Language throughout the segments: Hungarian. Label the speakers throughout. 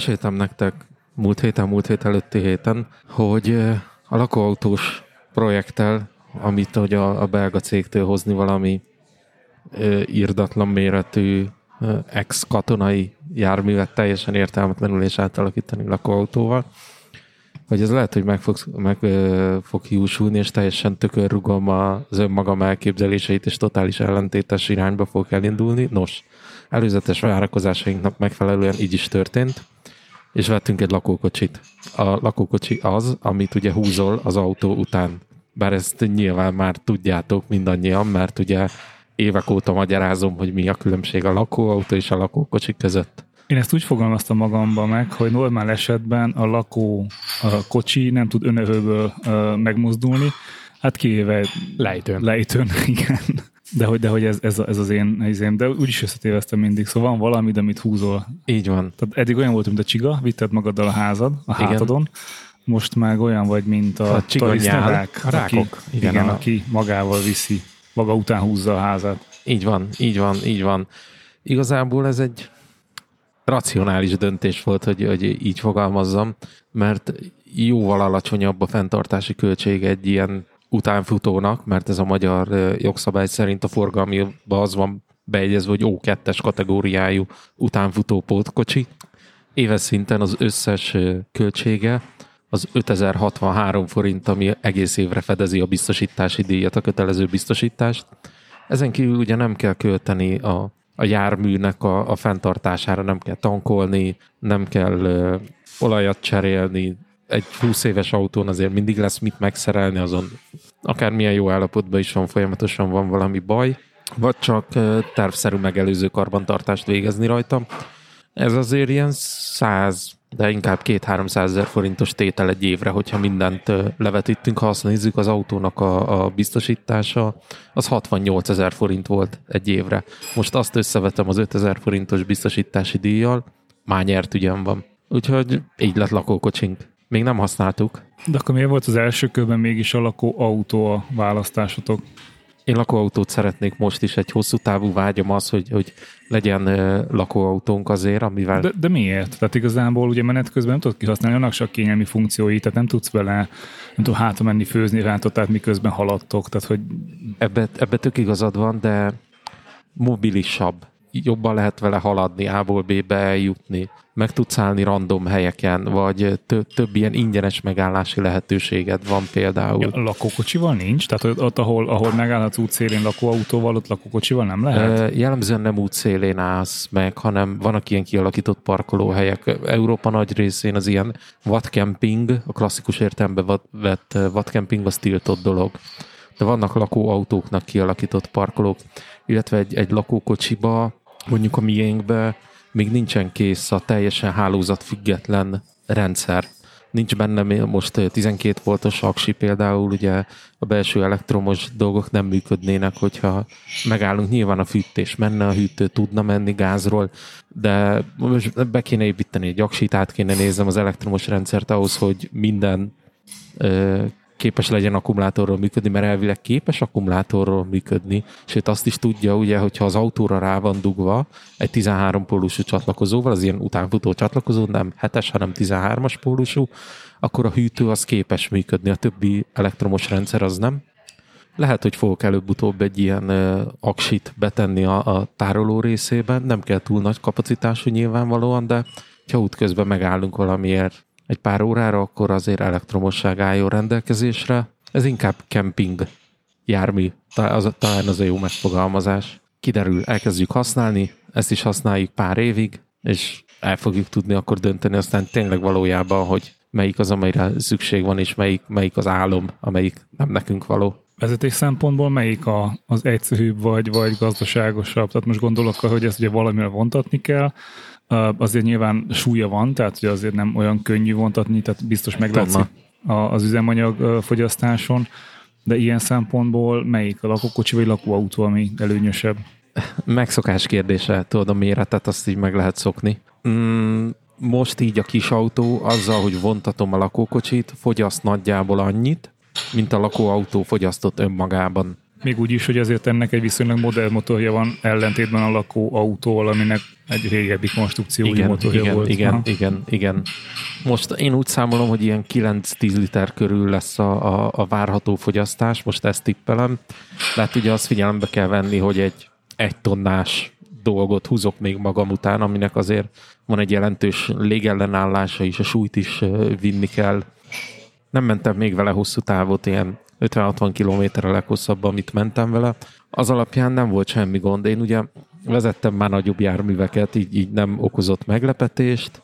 Speaker 1: Meséltem nektek múlt héten, múlt hét előtti héten, hogy a lakóautós projekttel, amit hogy a, a belga cégtől hozni valami ö, írdatlan méretű ex-katonai járművet teljesen értelmetlenül és átalakítani lakóautóval, hogy ez lehet, hogy meg fog, meg, ö, fog hiúsulni, és teljesen tökörrugom az önmagam elképzeléseit, és totális ellentétes irányba fog elindulni. Nos, előzetes várakozásainknak megfelelően így is történt és vettünk egy lakókocsit. A lakókocsi az, amit ugye húzol az autó után. Bár ezt nyilván már tudjátok mindannyian, mert ugye évek óta magyarázom, hogy mi a különbség a lakóautó és a lakókocsi között.
Speaker 2: Én ezt úgy fogalmaztam magamba meg, hogy normál esetben a lakó a kocsi nem tud önövőből megmozdulni, hát kivéve
Speaker 3: lejtőn.
Speaker 2: Lejtőn, igen. De hogy, de hogy ez, ez, ez az én helyzém, de úgyis összetéveztem mindig. Szóval van valami, amit húzol.
Speaker 1: Így van.
Speaker 2: Tehát eddig olyan volt, mint a csiga, vitted magaddal a házad, a igen. hátadon. Most meg olyan vagy, mint a,
Speaker 1: a
Speaker 2: tarisznyák,
Speaker 1: a rákok.
Speaker 2: Aki, igen, igen a... aki magával viszi, maga után húzza a házat.
Speaker 1: Így van, így van, így van. Igazából ez egy racionális döntés volt, hogy, hogy így fogalmazzam, mert jóval alacsonyabb a fenntartási költség egy ilyen utánfutónak, mert ez a magyar jogszabály szerint a forgalmi az van beegyezve, hogy O2-es kategóriájú utánfutó pótkocsi. Éves szinten az összes költsége az 5063 forint, ami egész évre fedezi a biztosítási díjat, a kötelező biztosítást. Ezen kívül ugye nem kell költeni a, a járműnek a, a fenntartására, nem kell tankolni, nem kell ö, olajat cserélni, egy 20 éves autón azért mindig lesz mit megszerelni, azon akármilyen jó állapotban is van, folyamatosan van valami baj, vagy csak tervszerű megelőző karbantartást végezni rajta. Ez azért ilyen 100, de inkább 2-300 ezer forintos tétel egy évre, hogyha mindent levetítünk, ha azt nézzük, az autónak a, a biztosítása, az 68 ezer forint volt egy évre. Most azt összevetem az 5 ezer forintos biztosítási díjjal, már nyert ügyem van. Úgyhogy így lett lakókocsink. Még nem használtuk.
Speaker 2: De akkor miért volt az első körben mégis a lakóautó a választásotok?
Speaker 1: Én lakóautót szeretnék most is, egy hosszú távú vágyam az, hogy, hogy legyen lakóautónk azért, amivel...
Speaker 2: De, de miért? Tehát igazából ugye menet közben nem tudod kihasználni, annak csak kényelmi funkciói, tehát nem tudsz vele, nem tudom, hátra menni főzni tehát miközben haladtok, tehát hogy...
Speaker 1: Ebbe, ebbe tök igazad van, de mobilisabb jobban lehet vele haladni, A-ból B-be eljutni, meg tudsz állni random helyeken, vagy több, több ilyen ingyenes megállási lehetőséged van például.
Speaker 2: Ja, lakókocsival nincs? Tehát ott, ahol, ahol megállhatsz útszélén lakóautóval, ott lakókocsival nem lehet?
Speaker 1: E, jellemzően nem útszélén állsz meg, hanem vannak ilyen kialakított parkolóhelyek. Európa nagy részén az ilyen vadkemping, a klasszikus értelemben vett vadkemping az tiltott dolog de vannak lakóautóknak kialakított parkolók, illetve egy, egy lakókocsiba mondjuk a miénkbe még nincsen kész a teljesen hálózat független rendszer. Nincs benne most 12 voltos aksi például, ugye a belső elektromos dolgok nem működnének, hogyha megállunk. Nyilván a fűtés menne, a hűtő tudna menni gázról, de most be kéne építeni egy aksit, át kéne nézem az elektromos rendszert ahhoz, hogy minden képes legyen akkumulátorról működni, mert elvileg képes akkumulátorról működni, sőt azt is tudja, ugye, hogyha az autóra rá van dugva egy 13 pólusú csatlakozóval, az ilyen utánfutó csatlakozó, nem 7-es, hanem 13-as pólusú, akkor a hűtő az képes működni, a többi elektromos rendszer az nem. Lehet, hogy fogok előbb-utóbb egy ilyen uh, aksit betenni a, a tároló részében, nem kell túl nagy kapacitású nyilvánvalóan, de ha útközben megállunk valamiért egy pár órára, akkor azért elektromosság álljon rendelkezésre. Ez inkább kemping jármű, az, talán az a jó megfogalmazás. Kiderül, elkezdjük használni, ezt is használjuk pár évig, és el fogjuk tudni akkor dönteni aztán tényleg valójában, hogy melyik az, amelyre szükség van, és melyik, melyik az álom, amelyik nem nekünk való.
Speaker 2: Vezetés szempontból melyik a, az egyszerűbb vagy, vagy gazdaságosabb? Tehát most gondolok, hogy ezt ugye valamivel vontatni kell, azért nyilván súlya van, tehát ugye azért nem olyan könnyű vontatni, tehát biztos meglátszik az üzemanyag fogyasztáson, de ilyen szempontból melyik a lakókocsi vagy lakóautó, ami előnyösebb?
Speaker 1: Megszokás kérdése, tudod, a méretet azt így meg lehet szokni. Mm, most így a kis autó azzal, hogy vontatom a lakókocsit, fogyaszt nagyjából annyit, mint a lakóautó fogyasztott önmagában.
Speaker 2: Még úgy is, hogy azért ennek egy viszonylag modern motorja van, ellentétben a lakóautóval, aminek egy régebbi konstrukciójú
Speaker 1: igen,
Speaker 2: motorja
Speaker 1: igen,
Speaker 2: volt.
Speaker 1: Igen, ha? igen, igen. Most én úgy számolom, hogy ilyen 9-10 liter körül lesz a, a, a várható fogyasztás, most ezt tippelem. De hát ugye azt figyelembe kell venni, hogy egy egy tonnás dolgot húzok még magam után, aminek azért van egy jelentős légellenállása is, a súlyt is vinni kell. Nem mentem még vele hosszú távot, ilyen 50-60 kilométer a leghosszabb, amit mentem vele. Az alapján nem volt semmi gond. Én ugye vezettem már nagyobb járműveket, így, így nem okozott meglepetést.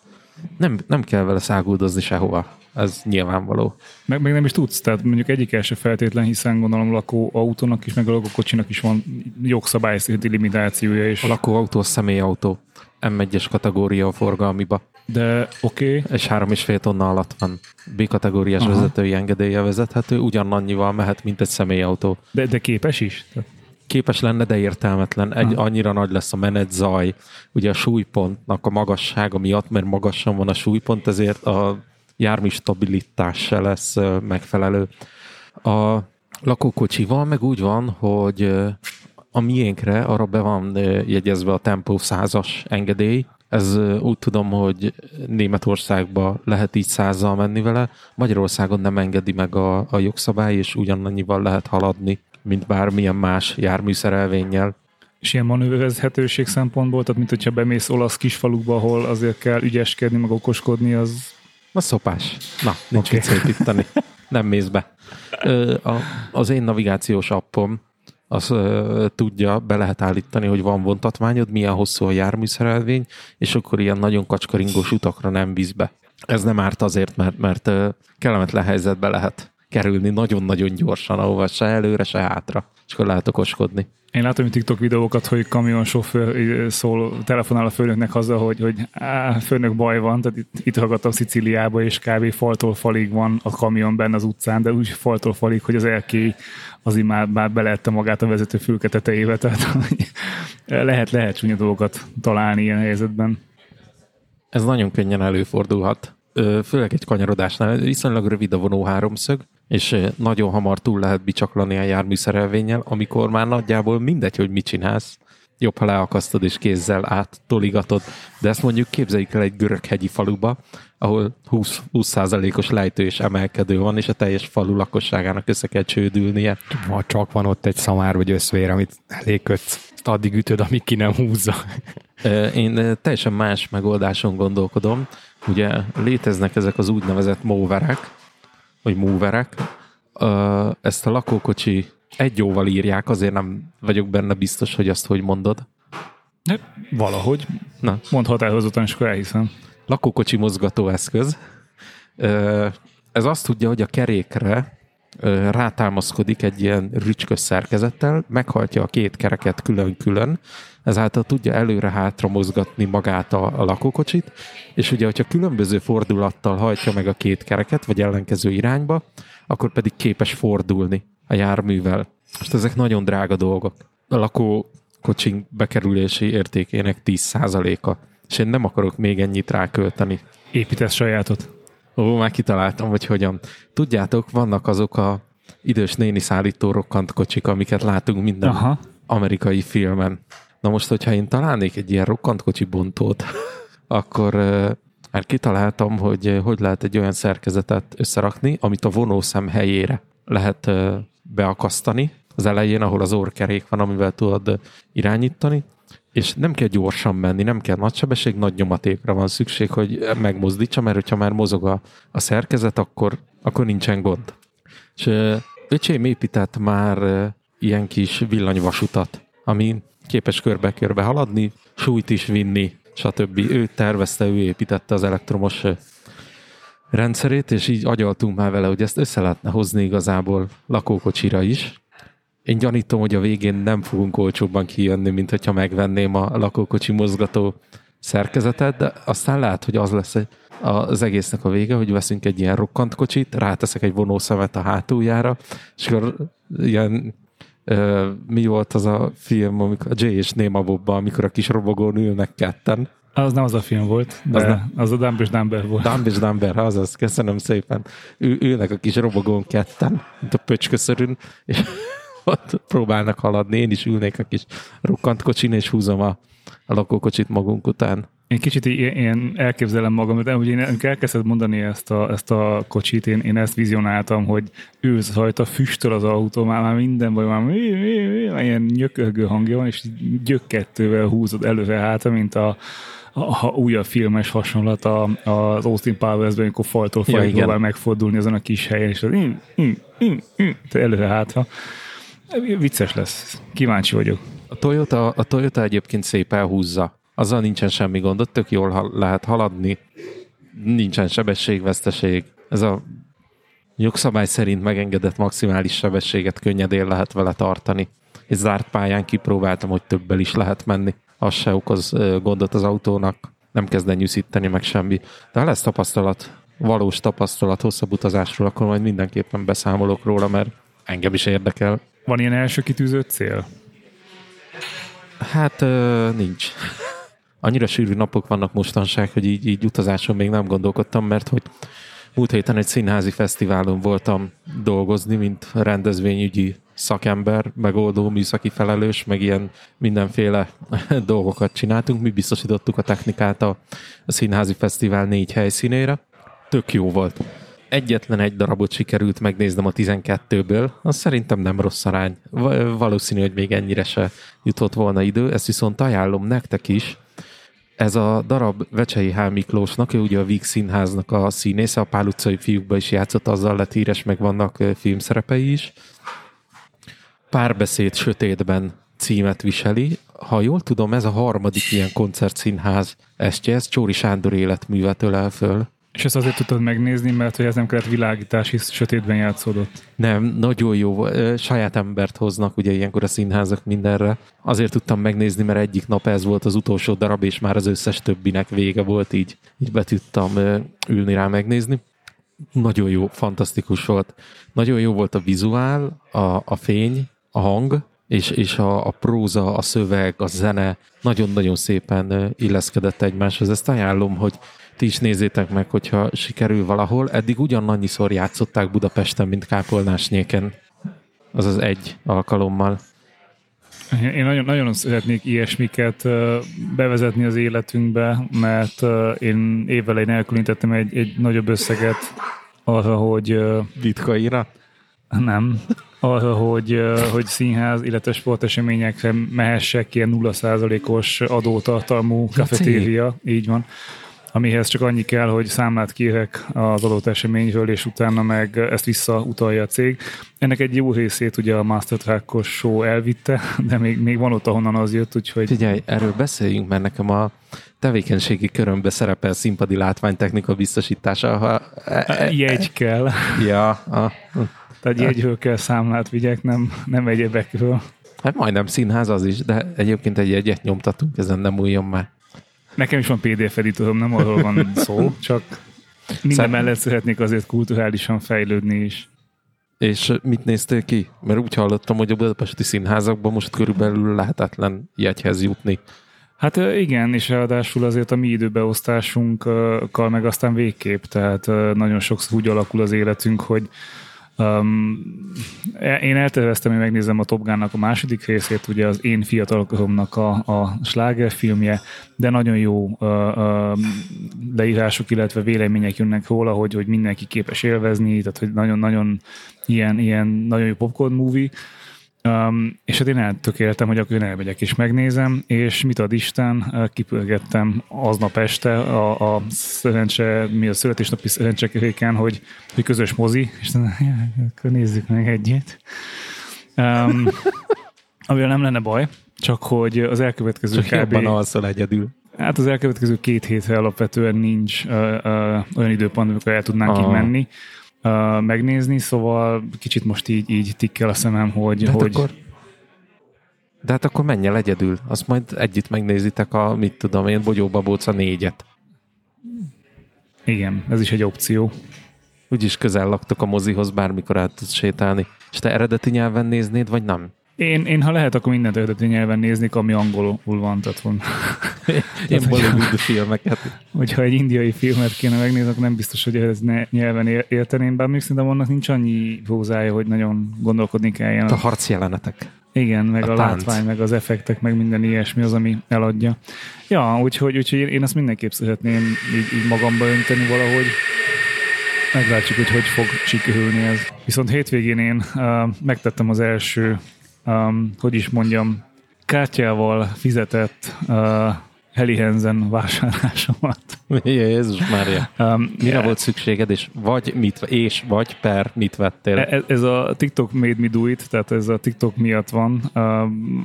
Speaker 1: Nem, nem kell vele száguldozni sehova. Ez nyilvánvaló.
Speaker 2: Meg, meg nem is tudsz, tehát mondjuk egyik első feltétlen, hiszen gondolom lakóautónak is, meg a lakókocsinak is van jogszabály szerinti limitációja. És...
Speaker 1: A lakóautó a személyautó. M1-es kategória a forgalmiba.
Speaker 2: De oké. Okay.
Speaker 1: És három és fél tonna alatt van. B-kategóriás Aha. vezetői engedélye vezethető, ugyanannyival mehet, mint egy személyautó.
Speaker 2: De, de képes is?
Speaker 1: Képes lenne, de értelmetlen. Egy, annyira nagy lesz a menet zaj. Ugye a súlypontnak a magassága miatt, mert magasan van a súlypont, ezért a jármű stabilitás se lesz megfelelő. A lakókocsival meg úgy van, hogy a miénkre arra be van jegyezve a Tempo 100-as engedély, ez úgy tudom, hogy Németországba lehet így százzal menni vele, Magyarországon nem engedi meg a, a jogszabály, és ugyanannyival lehet haladni, mint bármilyen más járműszerelvénnyel.
Speaker 2: És ilyen manőverezhetőség szempontból, tehát mint hogyha bemész olasz kisfalukba, ahol azért kell ügyeskedni, meg okoskodni, az...
Speaker 1: Na szopás. Na, nincs okay. mit szépíteni. Nem mész be. A, az én navigációs appom az uh, tudja, be lehet állítani, hogy van vontatványod, milyen hosszú a járműszerelvény, és akkor ilyen nagyon kacskaringós utakra nem víz be. Ez nem árt azért, mert, mert uh, kellemetlen helyzetbe lehet kerülni nagyon-nagyon gyorsan, ahova se előre, se hátra, és akkor lehet okoskodni.
Speaker 2: Én látom TikTok videókat, hogy kamionsofőr szól, telefonál a főnöknek azzal, hogy, hogy á, főnök baj van, tehát itt, itt hallgattam Szicíliába, és kb. faltól falig van a kamion benne az utcán, de úgy faltól falig, hogy az elké az már, már beleette magát a vezető fülke tetejébe, tehát lehet, lehet csúnya dolgokat találni ilyen helyzetben.
Speaker 1: Ez nagyon könnyen előfordulhat. Főleg egy kanyarodásnál viszonylag rövid a vonó háromszög, és nagyon hamar túl lehet bicsaklani a járműszerelvénnyel, amikor már nagyjából mindegy, hogy mit csinálsz, jobb, ha leakasztod és kézzel áttoligatod. De ezt mondjuk képzeljük el egy göröghegyi faluba, ahol 20, 20%-os lejtő és emelkedő van, és a teljes falu lakosságának össze kell csődülnie.
Speaker 3: Ha csak van ott egy szamár vagy összvér, amit elékötsz, addig ütöd, amíg ki nem húzza.
Speaker 1: Én teljesen más megoldáson gondolkodom. Ugye léteznek ezek az úgynevezett móverek, vagy móverek. Ezt a lakókocsi egy jóval írják, azért nem vagyok benne biztos, hogy azt hogy mondod.
Speaker 2: Valahogy. Na. Mondd határozottan, és akkor elhiszem.
Speaker 1: Lakókocsi mozgatóeszköz. Ez azt tudja, hogy a kerékre rátámaszkodik egy ilyen rücskös szerkezettel, meghajtja a két kereket külön-külön, ezáltal tudja előre-hátra mozgatni magát a, a lakókocsit, és ugye, hogyha különböző fordulattal hajtja meg a két kereket, vagy ellenkező irányba, akkor pedig képes fordulni a járművel. Most ezek nagyon drága dolgok. A lakókocsink bekerülési értékének 10%-a. És én nem akarok még ennyit rákölteni.
Speaker 2: Építesz sajátot?
Speaker 1: Ó, már kitaláltam, hogy hogyan. Tudjátok, vannak azok a idős néni szállító rokkant kocsik, amiket látunk minden Aha. amerikai filmen. Na most, hogyha én találnék egy ilyen rokkant kocsi bontót, akkor már kitaláltam, hogy hogy lehet egy olyan szerkezetet összerakni, amit a vonószem helyére lehet beakasztani az elején, ahol az orkerék van, amivel tudod irányítani, és nem kell gyorsan menni, nem kell nagy sebesség, nagy nyomatékra van szükség, hogy megmozdítsa, mert hogyha már mozog a, a szerkezet, akkor, akkor nincsen gond. És öcsém épített már ilyen kis villanyvasutat, ami képes körbe-körbe haladni, súlyt is vinni, stb. Ő tervezte, ő építette az elektromos rendszerét, és így agyaltunk már vele, hogy ezt össze lehetne hozni igazából lakókocsira is, én gyanítom, hogy a végén nem fogunk olcsóbban kijönni, mint hogyha megvenném a lakókocsi mozgató szerkezetet, de aztán lehet, hogy az lesz az egésznek a vége, hogy veszünk egy ilyen rokkant kocsit, ráteszek egy vonószemet a hátuljára, és akkor ilyen ö, mi volt az a film, amikor a Jay és Néma Bobba, amikor a kis robogón ülnek ketten.
Speaker 2: Az nem az a film volt, de
Speaker 1: Az
Speaker 2: az,
Speaker 1: nem.
Speaker 2: az a Dumb és Dumber volt.
Speaker 1: Dumb és Dumber, azaz, köszönöm szépen. Ül, ülnek a kis robogón ketten, mint a pöcsközörön, és ott próbálnak haladni. Én is ülnék a kis rokkant kocsin, és húzom a, a lakókocsit magunk után.
Speaker 2: Én kicsit ilyen, elképzelem magam, de hogy én amikor elkezdted mondani ezt a, ezt a kocsit, én, én ezt vizionáltam, hogy ülsz rajta, füstöl az autó, már, már minden vagy, már mi, mi, mi, már ilyen nyökörgő hangja van, és gyökkettővel húzod előre hátra, mint a, a, a újabb filmes hasonlat a, az Austin Powers-ben, amikor faltól
Speaker 1: Ja,
Speaker 2: fajt
Speaker 1: igen.
Speaker 2: próbál megfordulni azon a kis helyen, és az mm, mm, mm, mm, előre hátra. Vicces lesz. Kíváncsi vagyok.
Speaker 1: A Toyota, a Toyota egyébként szép elhúzza. Azzal nincsen semmi gond, ott tök jól lehet haladni, nincsen sebességveszteség. Ez a jogszabály szerint megengedett maximális sebességet könnyedén lehet vele tartani. Egy zárt pályán kipróbáltam, hogy többel is lehet menni. Az se okoz gondot az autónak, nem kezd nyűszíteni meg semmi. De ha lesz tapasztalat, valós tapasztalat hosszabb utazásról, akkor majd mindenképpen beszámolok róla, mert engem is érdekel.
Speaker 2: Van ilyen első kitűzött cél?
Speaker 1: Hát nincs. Annyira sűrű napok vannak mostanság, hogy így, így utazáson még nem gondolkodtam, mert hogy múlt héten egy színházi fesztiválon voltam dolgozni, mint rendezvényügyi szakember, megoldó, műszaki felelős, meg ilyen mindenféle dolgokat csináltunk. Mi biztosítottuk a technikát a színházi fesztivál négy helyszínére. Tök jó volt. Egyetlen egy darabot sikerült megnéznem a 12-ből, az szerintem nem rossz arány. Va- Valószínű, hogy még ennyire se jutott volna idő, ezt viszont ajánlom nektek is. Ez a darab Vecsei H. Miklósnak, ő ugye a Víg Színháznak a színésze, a Pál utcai fiúkba is játszott, azzal lett híres, meg vannak filmszerepei is. Párbeszéd sötétben címet viseli. Ha jól tudom, ez a harmadik ilyen koncertszínház estje, ez Csóri Sándor életművet ölel föl.
Speaker 2: És ezt azért tudtad megnézni, mert hogy ez nem kellett világítás, hisz sötétben játszódott.
Speaker 1: Nem, nagyon jó. Saját embert hoznak ugye ilyenkor a színházak mindenre. Azért tudtam megnézni, mert egyik nap ez volt az utolsó darab, és már az összes többinek vége volt, így, így be tudtam ülni rá megnézni. Nagyon jó, fantasztikus volt. Nagyon jó volt a vizuál, a, a fény, a hang, és, és a, a próza, a szöveg, a zene nagyon-nagyon szépen illeszkedett egymáshoz. Ezt ajánlom, hogy ti is nézzétek meg, hogyha sikerül valahol. Eddig ugyanannyiszor játszották Budapesten, mint Kápolnásnyéken. Azaz egy alkalommal.
Speaker 2: Én nagyon, nagyon szeretnék ilyesmiket bevezetni az életünkbe, mert én évelején elkülönítettem egy, egy nagyobb összeget arra, hogy
Speaker 1: Bitcoinra?
Speaker 2: nem, arra, hogy, hogy színház, illetve sporteseményekre mehessek ilyen 0%-os adótartalmú kafetéria, így van amihez csak annyi kell, hogy számlát kérek az adott eseményről, és utána meg ezt visszautalja a cég. Ennek egy jó részét ugye a Master Track-os show elvitte, de még, még van ott, ahonnan az jött, úgyhogy
Speaker 1: Figyelj, erről beszéljünk, mert nekem a tevékenységi körömbe szerepel színpadi látványtechnika biztosítása. Ha, e, e,
Speaker 2: jegy kell.
Speaker 1: ja, a,
Speaker 2: Tehát jegyről kell számlát vigyek, nem, nem egyebekről.
Speaker 1: hát majdnem színház az is, de egyébként egy jegyet nyomtatunk, ezen nem újjon már.
Speaker 2: Nekem is van PDF editorom, nem arról van szó, csak minden
Speaker 1: Szem-
Speaker 2: mellett szeretnék azért kulturálisan fejlődni is.
Speaker 1: És mit néztél ki? Mert úgy hallottam, hogy a budapesti színházakban most körülbelül lehetetlen jegyhez jutni.
Speaker 2: Hát igen, és ráadásul azért a mi időbeosztásunkkal meg aztán végképp, tehát nagyon sokszor úgy alakul az életünk, hogy Um, én elterveztem, hogy megnézem a Top Gun-nak a második részét, ugye az én fiatalkoromnak a, a slágerfilmje, de nagyon jó uh, uh, leírások, illetve vélemények jönnek róla, hogy, hogy mindenki képes élvezni, tehát hogy nagyon-nagyon ilyen, ilyen nagyon jó popcorn movie, Um, és hát én eltökéltem, hogy akkor én elmegyek és megnézem, és mit ad Isten, kipörgettem aznap este a, a szerencse, mi a születésnapi szerencsekeréken, hogy, hogy közös mozi, és ja, akkor nézzük meg egyet. Um, amivel nem lenne baj, csak hogy az elkövetkező
Speaker 1: Csak
Speaker 2: kb.
Speaker 1: jobban alszol egyedül.
Speaker 2: Hát az elkövetkező két hétre alapvetően nincs uh, uh, olyan időpont, amikor el tudnánk
Speaker 1: Aha.
Speaker 2: így menni. Uh, megnézni, szóval kicsit most így, így tikkel a szemem, hogy...
Speaker 1: De hát,
Speaker 2: hogy
Speaker 1: akkor, de hát akkor menj el egyedül. Azt majd együtt megnézitek a, mit tudom én, Bogyó Babóca négyet.
Speaker 2: Igen, ez is egy opció.
Speaker 1: Úgyis közel laktok a mozihoz, bármikor át tudsz sétálni. És te eredeti nyelven néznéd, vagy nem?
Speaker 2: Én, én ha lehet, akkor mindent eredeti nyelven néznék, ami angolul van. Tehát van.
Speaker 1: Én Bollywood filmeket.
Speaker 2: Hogyha egy indiai filmet kéne megnézni, akkor nem biztos, hogy ez ne, nyelven ér- érteném, bár még szerintem annak nincs annyi húzája, hogy nagyon gondolkodni kelljen.
Speaker 1: A harc jelenetek.
Speaker 2: Igen, meg a,
Speaker 1: A tánc.
Speaker 2: látvány, meg az effektek, meg minden ilyesmi az, ami eladja. Ja, úgyhogy, úgyhogy én- azt mindenképp szeretném így, így magamba önteni valahogy. Meglátjuk, hogy hogy fog sikerülni ez. Viszont hétvégén én uh, megtettem az első, um, hogy is mondjam, kártyával fizetett uh, Heli Hansen vásárlásomat.
Speaker 1: Jézus Mária.
Speaker 2: Um,
Speaker 1: Mire volt szükséged, és vagy mit, és vagy per mit vettél?
Speaker 2: Ez, ez a TikTok made me do it, tehát ez a TikTok miatt van. Uh,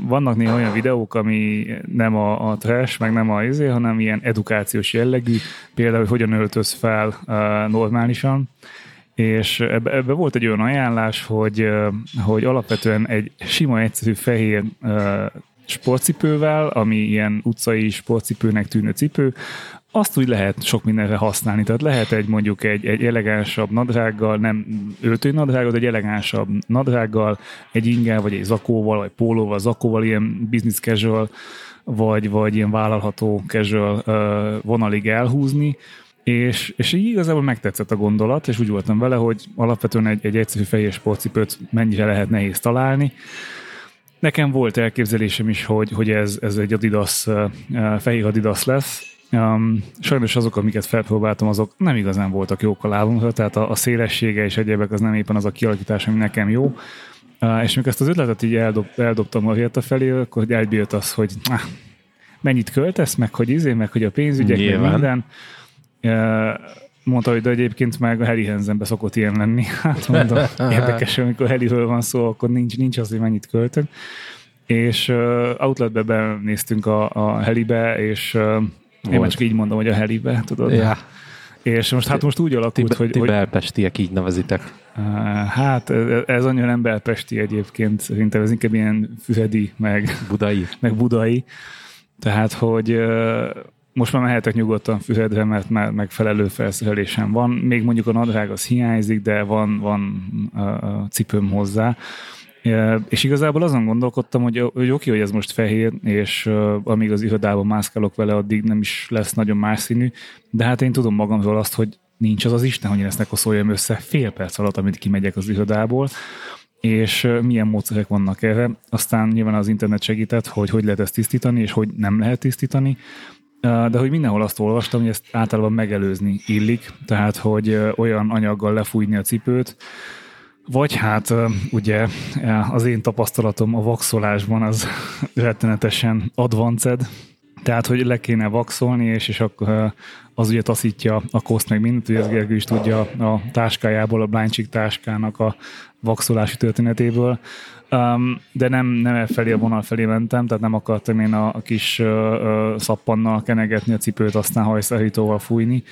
Speaker 2: vannak néha olyan videók, ami nem a, a trash, meg nem a izé, hanem ilyen edukációs jellegű, például, hogy hogyan öltöz fel uh, normálisan, és ebbe, ebbe volt egy olyan ajánlás, hogy, hogy alapvetően egy sima, egyszerű fehér sportcipővel, ami ilyen utcai sportcipőnek tűnő cipő, azt úgy lehet sok mindenre használni. Tehát lehet egy mondjuk egy, egy elegánsabb nadrággal, nem öltő nadrággal, de egy elegánsabb nadrággal, egy ingel, vagy egy zakóval, vagy pólóval, zakóval, ilyen business casual, vagy, vagy ilyen vállalható casual vonalig elhúzni, és, és így igazából megtetszett a gondolat, és úgy voltam vele, hogy alapvetően egy, egy egyszerű fehér sportcipőt mennyire lehet nehéz találni. Nekem volt elképzelésem is, hogy, hogy ez, ez egy Adidas, fehér Adidas lesz. Um, sajnos azok, amiket felpróbáltam, azok nem igazán voltak jók a lábunkra, tehát a, a szélessége és egyebek az nem éppen az a kialakítás, ami nekem jó. Uh, és mikor ezt az ötletet így eldob, eldobtam a Rieta felé, akkor egybe jött az, hogy ah, mennyit költesz, meg hogy izé, meg hogy a pénzügyek, meg minden. Mondta, hogy de egyébként meg a Harry Hansenbe szokott ilyen lenni. Hát mondom, érdekes, amikor Harryről van szó, akkor nincs, nincs az, hogy mennyit költök. És uh, outletbe benéztünk a, a Helibe, és uh, én már csak így mondom, hogy a Helibe, tudod?
Speaker 1: Ja.
Speaker 2: És most hát most úgy
Speaker 1: Ti,
Speaker 2: alakult, hogy,
Speaker 1: ti
Speaker 2: hogy
Speaker 1: belpestiek így nevezitek.
Speaker 2: uh, hát ez, annyira nem belpesti egyébként, szerintem ez inkább ilyen füredi, meg,
Speaker 1: Budai.
Speaker 2: meg budai. Tehát, hogy most már mehetek nyugodtan Füredre, mert már megfelelő felszerelésem van. Még mondjuk a nadrág az hiányzik, de van, van uh, cipőm hozzá. És igazából azon gondolkodtam, hogy, hogy oké, hogy ez most fehér, és amíg az irodában mászkálok vele, addig nem is lesz nagyon más színű, de hát én tudom magamról azt, hogy nincs az az Isten, hogy én ezt ne koszoljam össze fél perc alatt, amit kimegyek az irodából, és milyen módszerek vannak erre. Aztán nyilván az internet segített, hogy hogy lehet ezt tisztítani, és hogy nem lehet tisztítani. De hogy mindenhol azt olvastam, hogy ezt általában megelőzni illik, tehát hogy olyan anyaggal lefújni a cipőt, vagy hát ugye az én tapasztalatom a vaxolásban az rettenetesen advanced, tehát, hogy le kéne vaxolni, és, és akkor az ugye taszítja a koszt meg mindent, ugye az Gergő is tudja a táskájából, a Blindchick táskának a vaxolási történetéből, um, de nem, nem e felé a vonal felé mentem, tehát nem akartam én a, a kis uh, uh, szappannal kenegetni a cipőt, aztán hajszállítóval fújni.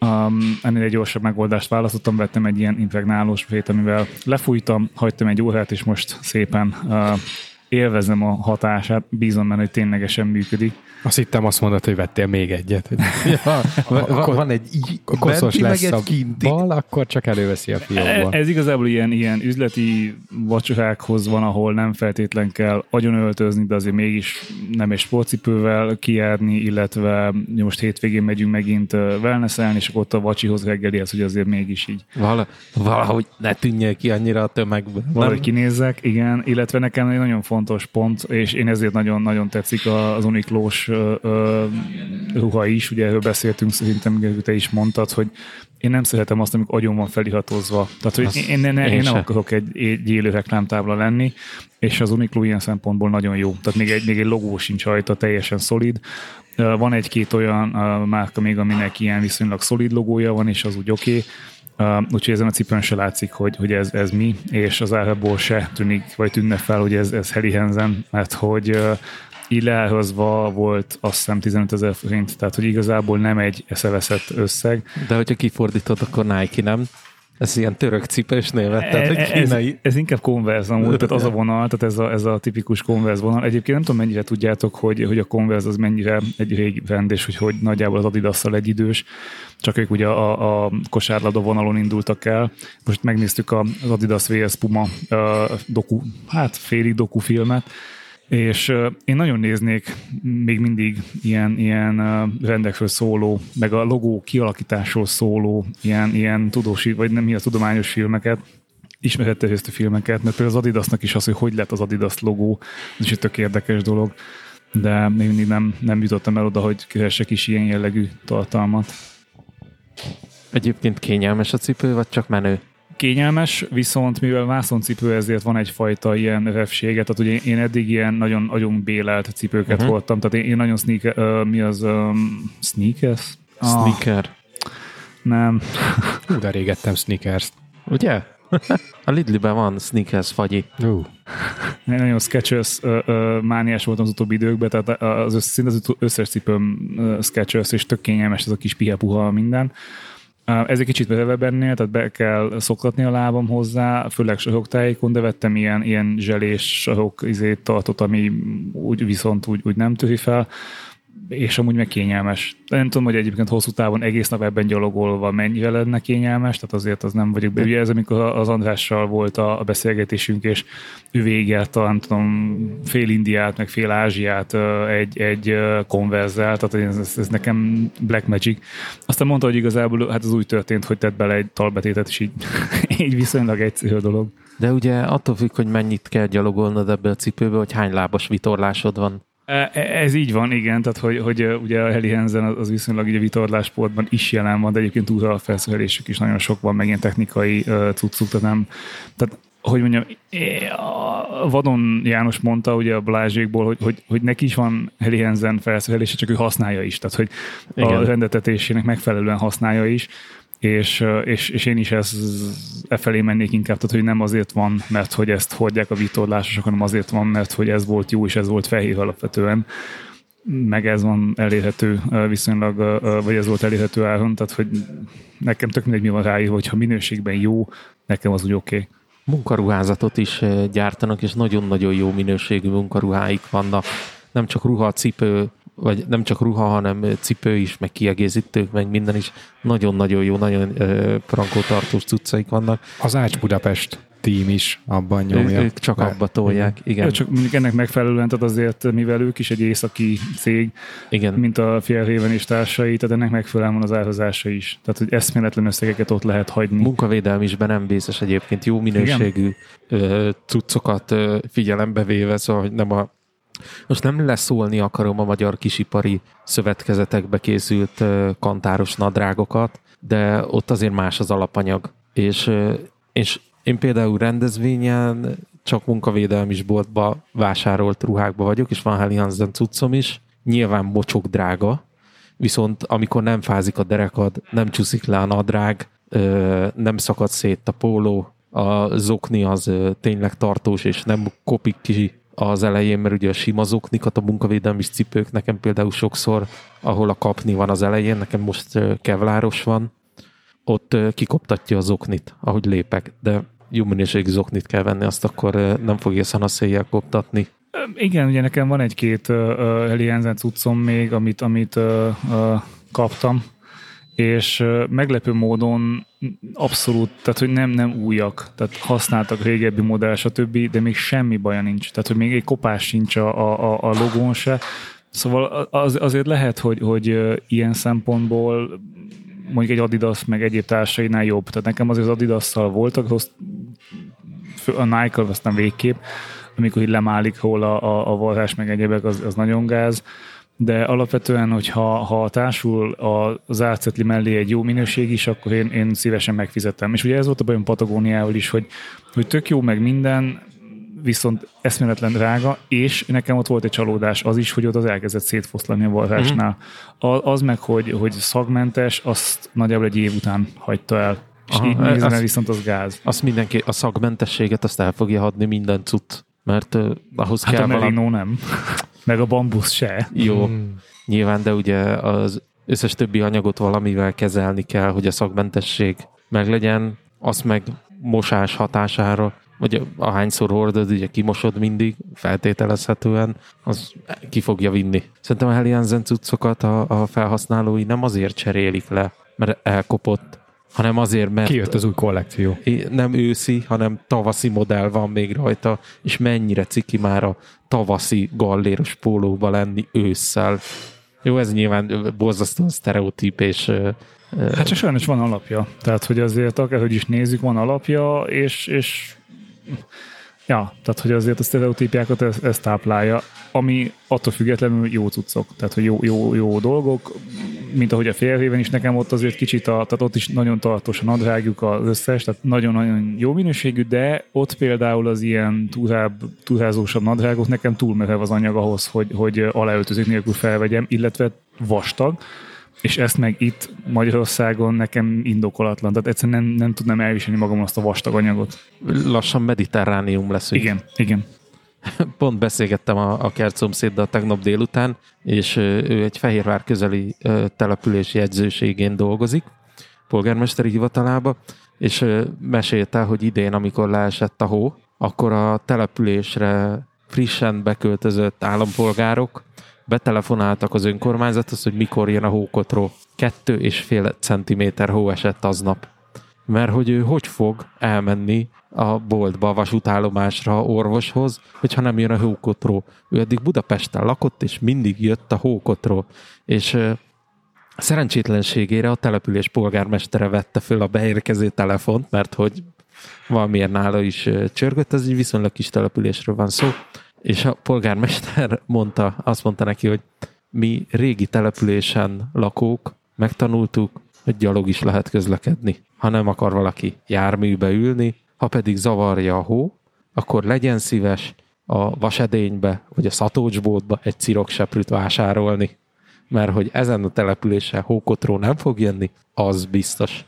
Speaker 2: Um, ennél egy gyorsabb megoldást választottam, vettem egy ilyen impregnálós fét, amivel lefújtam, hagytam egy órát, és most szépen uh, élvezem a hatását, bízom benne, hogy ténylegesen működik.
Speaker 3: Azt hittem azt mondod, hogy vettél még egyet. Hogy
Speaker 1: Ja, van,
Speaker 3: Akkor-
Speaker 1: van egy
Speaker 3: koszos lesz
Speaker 1: egy
Speaker 3: a
Speaker 1: kinti.
Speaker 3: bal, akkor csak előveszi a
Speaker 2: E-
Speaker 3: fiókból.
Speaker 2: Ez igazából ilyen, ilyen üzleti vacsorákhoz van, ahol nem feltétlen kell agyonöltözni, de azért mégis nem egy sportcipővel kijárni, illetve most hétvégén megyünk megint wellnesselni, és ott a vacsihoz reggelihez, hogy azért mégis így
Speaker 1: Vala, valahogy ne tűnjél ki annyira a tömegbe.
Speaker 2: valahogy kinézzek, igen, illetve nekem egy nagyon fontos pont, és én ezért nagyon-nagyon tetszik az uniklós ruha is, ugye erről beszéltünk, szerintem te is mondtad, hogy én nem szeretem azt, amikor agyon van feliratozva. Tehát, hogy
Speaker 1: Azt
Speaker 2: én, én,
Speaker 1: én
Speaker 2: én nem akarok egy, egy élő reklámtábla lenni, és az Uniqlo ilyen szempontból nagyon jó. Tehát még egy, még egy logó sincs rajta, teljesen szolid. Van egy-két olyan márka még, aminek ilyen viszonylag szolid logója van, és az úgy oké. Okay. Uh, úgyhogy ezen a cipőn se látszik, hogy, hogy ez, ez mi, és az árából se tűnik, vagy tűnne fel, hogy ez, ez Heli Hansen, mert hogy uh, így leárazva volt azt hiszem 15 ezer forint, tehát hogy igazából nem egy eszeveszett összeg.
Speaker 1: De hogyha kifordítod, akkor Nike, nem? Ez ilyen török cipős névet, tehát hogy
Speaker 2: ez,
Speaker 1: kínai.
Speaker 2: ez inkább Converse amúgy, tehát az a vonal, tehát ez a, ez a tipikus Converse vonal. Egyébként nem tudom, mennyire tudjátok, hogy, hogy a Converse az mennyire egy régi brand, és hogy, hogy nagyjából az Adidas-szal egyidős, csak ők ugye a, a kosárlabda vonalon indultak el. Most megnéztük az Adidas VS Puma uh, doku, hát félig doku filmet, és én nagyon néznék még mindig ilyen, ilyen rendekről szóló, meg a logó kialakításról szóló ilyen, ilyen tudósi, vagy nem ilyen tudományos filmeket, ismeretterjesztő filmeket, mert például az Adidasnak is az, hogy hogy lett az Adidas logó, ez is egy tök érdekes dolog, de még mindig nem, nem jutottam el oda, hogy keresek is ilyen jellegű tartalmat.
Speaker 1: Egyébként kényelmes a cipő, vagy csak menő?
Speaker 2: Kényelmes, viszont mivel vászoncipő, ezért van egyfajta ilyen refsége, tehát ugye én eddig ilyen nagyon, nagyon bélelt cipőket
Speaker 1: Mhm.
Speaker 2: uh-huh. voltam, tehát én, én nagyon sneaker, uh, mi az, um, sneakers?
Speaker 1: Sneaker.
Speaker 2: Nem,
Speaker 3: Hú, de régettem sneakers
Speaker 1: Ugye? A Lidliben van sneakers fagyi.
Speaker 3: Ú,
Speaker 2: én nagyon Skechers uh, uh, mániás voltam az utóbbi időkben, tehát az szinte az összes cipőm uh, Skechers, és tök kényelmes ez a kis pihepuha minden. Ez egy kicsit beveve bennél, tehát be kell szoktatni a lábam hozzá, főleg saroktájékon, de vettem ilyen, ilyen zselés sarok izét tartott, ami úgy viszont úgy, úgy nem töri fel, és amúgy meg kényelmes. Nem tudom, hogy egyébként hosszú távon egész nap ebben gyalogolva mennyire lenne kényelmes, tehát azért az nem vagyok be. Ugye ez, amikor az Andrással volt a, a beszélgetésünk, és ő végelt nem tudom, fél Indiát, meg fél Ázsiát egy, egy konverzel, tehát ez, ez, ez, nekem Black Magic. Aztán mondta, hogy igazából hát az úgy történt, hogy tett bele egy talbetétet, és így, így viszonylag egyszerű a dolog.
Speaker 1: De ugye attól függ, hogy mennyit kell gyalogolnod ebbe a cipőbe, hogy hány lábas vitorlásod van.
Speaker 2: E- e- Ez így van, igen, tehát hogy, hogy ö, ugye a Heli Hansen az- viszonylag ugye vitorlásportban is jelen van, de egyébként túlra a felszerelésük is nagyon sok van, meg ilyen technikai cuccuk, tehát nem, tehát hogy mondjam, a Vadon János mondta ugye a Blázsékból, hogy, hogy, hogy neki is van Heli Hansen felszerelése, csak ő használja is, tehát hogy Igen. a rendetetésének megfelelően használja is, és, és, és én is ez, e felé mennék inkább, tehát hogy nem azért van, mert hogy ezt hordják a vitorlásosok, hanem azért van, mert hogy ez volt jó, és ez volt fehér alapvetően meg ez van elérhető viszonylag, vagy ez volt elérhető áron, tehát hogy nekem tök mindegy mi van ráírva, hogyha minőségben jó, nekem az úgy oké. Okay.
Speaker 1: Munkaruházatot is gyártanak, és nagyon-nagyon jó minőségű munkaruháik vannak. Nem csak ruha, cipő, vagy nem csak ruha, hanem cipő is, meg kiegészítők, meg minden is. Nagyon-nagyon jó, nagyon uh, prankótartós cuccaik vannak.
Speaker 3: az Ács Budapest tím is abban
Speaker 1: Ő,
Speaker 3: nyomja.
Speaker 1: ők csak
Speaker 3: Be-
Speaker 1: abba tolják.
Speaker 2: Ja,
Speaker 1: Igen,
Speaker 2: csak mondjuk ennek megfelelően, tehát azért, mivel ők is egy északi cég,
Speaker 1: igen.
Speaker 2: mint a Fjellhaven és társai, tehát ennek megfelelően van az árazása is. Tehát, hogy eszméletlen összegeket ott lehet hagyni.
Speaker 1: Munkavédelmi is be nem vészes egyébként, jó minőségű ö, cuccokat figyelembe véve, szóval hogy nem a most nem leszólni akarom a magyar kisipari szövetkezetekbe készült kantáros nadrágokat, de ott azért más az alapanyag. És, és én például rendezvényen csak munkavédelmi boltba vásárolt ruhákba vagyok, és van Helly Hansen cuccom is. Nyilván mocsok drága, viszont amikor nem fázik a derekad, nem csúszik le a nadrág, nem szakad szét a póló, a zokni az tényleg tartós, és nem kopik ki az elején, mert ugye a sima zoknikat, a munkavédelmi cipők nekem például sokszor, ahol a kapni van az elején, nekem most kevláros van, ott kikoptatja a zoknit, ahogy lépek, de jó minőségű zoknit kell venni, azt akkor nem fogja szanaszéjjel koptatni.
Speaker 2: Igen, ugye nekem van egy-két uh, Heli Hansen cuccom még, amit, amit uh, uh, kaptam, és meglepő módon abszolút, tehát hogy nem, nem újak, tehát használtak régebbi modell, stb., de még semmi baja nincs, tehát hogy még egy kopás sincs a, a, a- a logón se, Szóval az, azért lehet, hogy, hogy ilyen szempontból mondjuk egy Adidas meg egyéb társainál jobb. Tehát nekem azért az Adidas-szal voltak, rossz, a Nike-val aztán végképp, amikor így lemálik róla a, a varrás meg egyébek, az, az nagyon gáz. De alapvetően, hogyha ha társul az árcetli mellé egy jó minőség is, akkor én, én szívesen megfizetem. És ugye ez volt a bajom Patagóniával is, hogy, hogy tök jó meg minden, viszont eszméletlen drága, és nekem ott volt egy csalódás az is, hogy ott az elkezdett szétfoszlani a varrásnál. A, az meg, hogy, hogy szagmentes, azt nagyjából egy év után hagyta el. És
Speaker 1: Aha,
Speaker 2: így nézve
Speaker 1: az-
Speaker 2: viszont az gáz.
Speaker 1: Azt mindenki, a szagmentességet azt el fogja hadni minden cucc, mert uh, ahhoz
Speaker 2: Hát
Speaker 1: kell
Speaker 2: a
Speaker 1: valami...
Speaker 2: merino nem. Meg a bambusz se.
Speaker 1: Jó,
Speaker 3: Hmm.
Speaker 1: nyilván, de ugye az összes többi anyagot valamivel kezelni kell, hogy a szakmentesség meglegyen. azt meg mosás hatására, vagy ahányszor hordod, ugye kimosod mindig, feltételezhetően, az ki fogja vinni. Szerintem a Helianzen cuccokat a, a felhasználói nem azért cserélik le, mert elkopott, hanem azért, mert
Speaker 3: Kijött az új kollekció.
Speaker 1: nem őszi, hanem tavaszi modell van még rajta, és mennyire ciki már a tavaszi galléros pólóba lenni ősszel. Jó, ez nyilván borzasztóan sztereotíp, és
Speaker 2: Hát csak sajnos van alapja. Tehát, hogy azért akárhogy is nézzük, van alapja, és, és ja, tehát, hogy azért a sztereotípiákat ez, ez táplálja, ami attól függetlenül jó cuccok, tehát, hogy jó, jó, jó dolgok, mint ahogy a félhéven is nekem ott azért kicsit, a, tehát ott is nagyon tartós a nadrágjuk az összes, tehát nagyon-nagyon jó minőségű, de ott például az ilyen túrább, túrázósabb nadrágok nekem túl merev az anyag ahhoz, hogy, hogy aláöltözők nélkül felvegyem, illetve vastag, és ezt meg itt Magyarországon nekem indokolatlan. Tehát egyszerűen nem, nem tudnám elviselni magam azt a vastag anyagot.
Speaker 1: lassan mediterránium leszünk.
Speaker 2: Igen, igen.
Speaker 1: Pont beszélgettem a, a kert szomszéddal tegnap délután, és ő egy Fehérvár közeli ö, települési jegyzőségén dolgozik, polgármesteri hivatalába, és mesélte, hogy idén, amikor leesett a hó, akkor a településre frissen beköltözött állampolgárok betelefonáltak az önkormányzathoz, hogy mikor jön a hókotró. Kettő és fél centiméter hó esett aznap. Mert hogy ő hogy fog elmenni a boltba, a vasútállomásra, orvoshoz, hogyha nem jön a hókotró. Ő eddig Budapesten lakott, és mindig jött a hókotró. És szerencsétlenségére a település polgármestere vette föl a beérkező telefont, mert hogy valamiért nála is csörgött, ez egy viszonylag kis településről van szó, és a polgármester mondta, azt mondta neki, hogy mi régi településen lakók megtanultuk, hogy gyalog is lehet közlekedni. Ha nem akar valaki járműbe ülni, ha pedig zavarja a hó, akkor legyen szíves a vasedénybe, vagy a szatócsbótba egy cirokseprűt vásárolni. Mert hogy ezen a településen hókotró nem fog jönni, az biztos.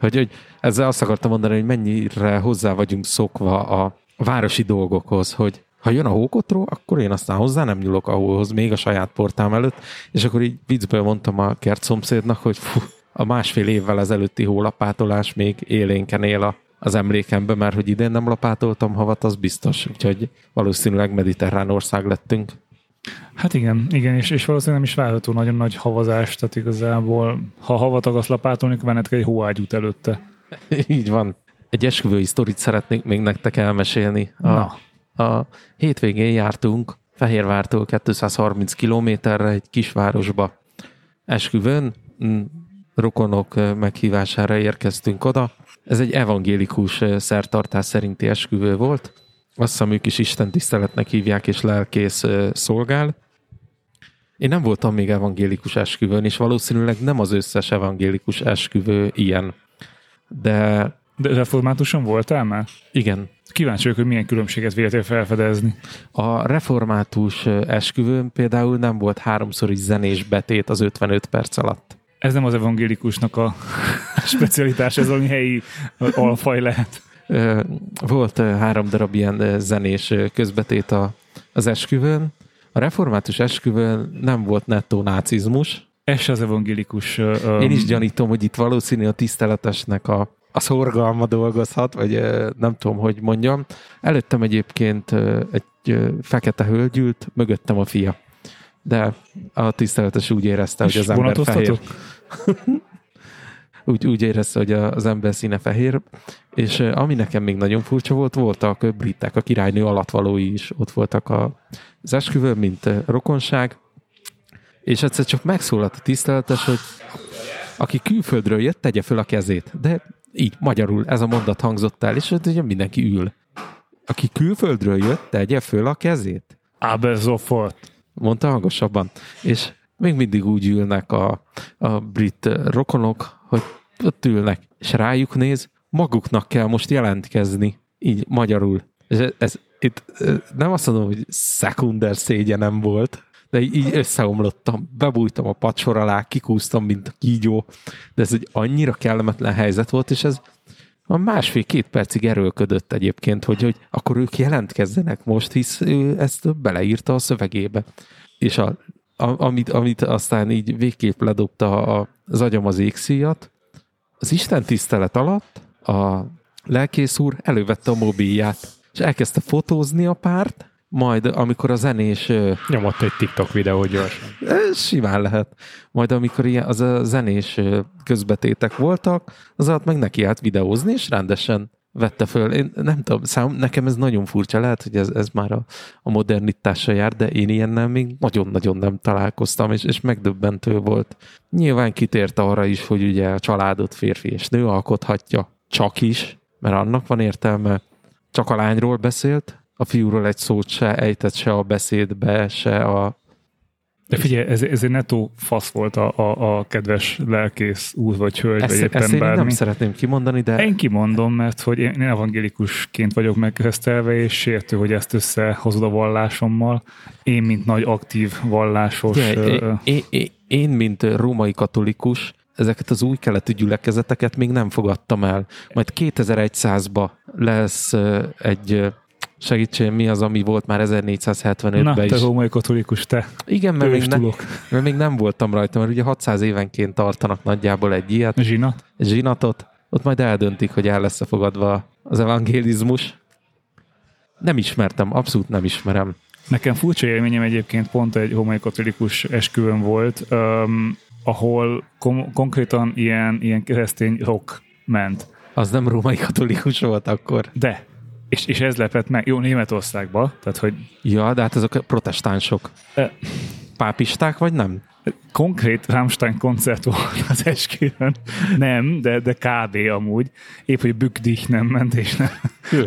Speaker 1: Hogy, hogy ezzel azt akartam mondani, hogy mennyire hozzá vagyunk szokva a városi dolgokhoz, hogy ha jön a hókotró, akkor én aztán hozzá nem nyúlok a hóhoz, még a saját portám előtt, és akkor így viccből mondtam a kert szomszédnak, hogy fú, a másfél évvel ezelőtti hólapátolás még élénken él a, az emlékemben, mert hogy idén nem lapátoltam havat, az biztos, úgyhogy valószínűleg mediterrán ország lettünk.
Speaker 2: Hát igen, igen, és, és valószínűleg nem is várható nagyon nagy havazás, tehát igazából, ha havat akarsz lapátolni, akkor venned kell egy hóágyút előtte.
Speaker 1: Így van. Egy esküvői sztorit szeretnék még nektek elmesélni. A,
Speaker 2: Na,
Speaker 1: a hétvégén jártunk Fehérvártól 230 kilométerre egy kisvárosba. Esküvőn, rokonok meghívására érkeztünk oda. Ez egy evangélikus szertartás szerinti esküvő volt. Azt hiszem, ők is Isten tiszteletnek hívják, és lelkész szolgál. Én nem voltam még evangélikus esküvőn, és valószínűleg nem az összes evangélikus esküvő ilyen. De
Speaker 2: de reformátuson voltál már?
Speaker 1: igen,
Speaker 2: Kíváncsi vagyok, hogy milyen különbséget véltél felfedezni.
Speaker 1: A református esküvőn például nem volt háromszor is zenés betét az 55 perc alatt.
Speaker 2: Ez nem az evangélikusnak a specialitás, ez valami helyi alfaj lehet.
Speaker 1: Volt három darab ilyen zenés közbetét a, az esküvőn. A református esküvőn nem volt nettó nácizmus.
Speaker 2: Ez az evangélikus... ö,
Speaker 1: Én is gyanítom, hogy itt valószínű a tiszteletesnek a, a szorgalma dolgozhat, vagy nem tudom, hogy mondjam. Előttem egyébként egy fekete hölgy ült, mögöttem a fia. De a tiszteletes úgy érezte, hogy
Speaker 2: És
Speaker 1: az ember fehér. úgy, úgy érezte, hogy az ember színe fehér, és ami nekem még nagyon furcsa volt, voltak britek, a királynő alattvalói is ott voltak a, az esküvőn, mint rokonság, és egyszer csak megszólalt a tiszteletes, hogy aki külföldről jött, tegye föl a kezét. De így magyarul ez a mondat hangzott el, és ott ugye mindenki ül. Aki külföldről jött, tegye föl a kezét
Speaker 2: Aber sofort.
Speaker 1: mondta hangosabban. És még mindig úgy ülnek a, a brit rokonok, hogy ott ülnek, és rájuk néz, maguknak kell most jelentkezni, így magyarul. És ez, ez itt nem azt mondom, hogy szekunder szégyenem volt, de így összeomlottam, bebújtam a pacsor alá, kikúztam, mint a kígyó, de ez egy annyira kellemetlen helyzet volt, és ez a másfél-két percig erőlködött egyébként, hogy, hogy akkor ők jelentkezzenek most, hisz ő ezt beleírta a szövegébe. És a, a, amit, amit aztán így végképp ledobta a, az agyam az égszíjat, az Isten tisztelet alatt a lelkész úr elővette a mobilját, és elkezdte fotózni a párt, majd amikor a zenés
Speaker 3: Nyomott egy TikTok videót gyorsan.
Speaker 1: Simán lehet. Majd amikor ilyen, az a zenés közbetétek voltak, az alatt meg neki állt videózni, és rendesen vette föl. Én nem tudom, szám, nekem ez nagyon furcsa, lehet, hogy ez, ez már a, a modernitással jár, de én ilyennel még nagyon-nagyon nem találkoztam, és, és megdöbbentő volt. Nyilván kitért arra is, hogy ugye a családot férfi és nő alkothatja, csak is, mert annak van értelme. Csak a lányról beszélt, a fiúról egy szót se ejtett se a beszédbe, se a
Speaker 2: De figyelj, ez, ez egy netó fasz volt a, a, a kedves lelkész úr vagy hölgy, vagy
Speaker 1: Ezt,
Speaker 2: éppen
Speaker 1: ezt én
Speaker 2: bármi.
Speaker 1: nem szeretném kimondani, de
Speaker 2: Én kimondom, mert hogy én evangélikusként vagyok megkeresztelve, és sértő, hogy ezt összehozod a vallásommal. Én, mint nagy aktív vallásos...
Speaker 1: Ugye,
Speaker 2: ö,
Speaker 1: én, én, én, mint római katolikus, ezeket az új keletű gyülekezeteket még nem fogadtam el. Majd 2100-ba lesz egy ö, segítség, mi az, ami volt már
Speaker 2: Na,
Speaker 1: 1475-ben
Speaker 2: te
Speaker 1: is.
Speaker 2: római katolikus, te.
Speaker 1: Igen, mert még, ne, mert még nem voltam rajta, mert ugye 600 évenként tartanak nagyjából egy ilyet,
Speaker 2: Zsinat.
Speaker 1: zsinatot, ott majd eldöntik, hogy el lesz fogadva az evangélizmus. Nem ismertem, abszolút nem ismerem.
Speaker 2: Nekem furcsa élményem egyébként pont egy homai katolikus esküvőn volt, um, ahol kom- konkrétan ilyen, ilyen keresztény rock ment.
Speaker 1: Az nem római katolikus volt akkor.
Speaker 2: De, és, és ez lepett meg, jó, Németországba, tehát hogy
Speaker 1: Ja, de hát azok a protestánsok.
Speaker 2: e,
Speaker 1: Pápisták vagy nem?
Speaker 2: konkrét Rammstein koncert volt az esküvőn. Nem, de, de kb. amúgy. Épp, hogy Bükdich nem ment, és nem,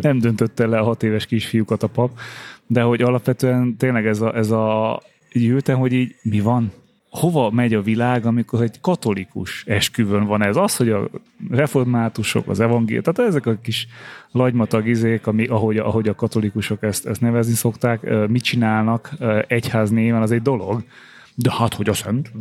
Speaker 2: nem döntötte le a hat éves kisfiúkat a pap. De hogy alapvetően tényleg ez a, ez a ültem, hogy így mi van? Hova megy a világ, amikor egy katolikus esküvőn van ez? Az, hogy a reformátusok, az evangél, tehát ezek a kis lagymatag izék, ami, ahogy, ahogy a katolikusok ezt, ezt nevezni szokták, mit csinálnak egyház néven, az egy dolog. De hát, hogy a szent,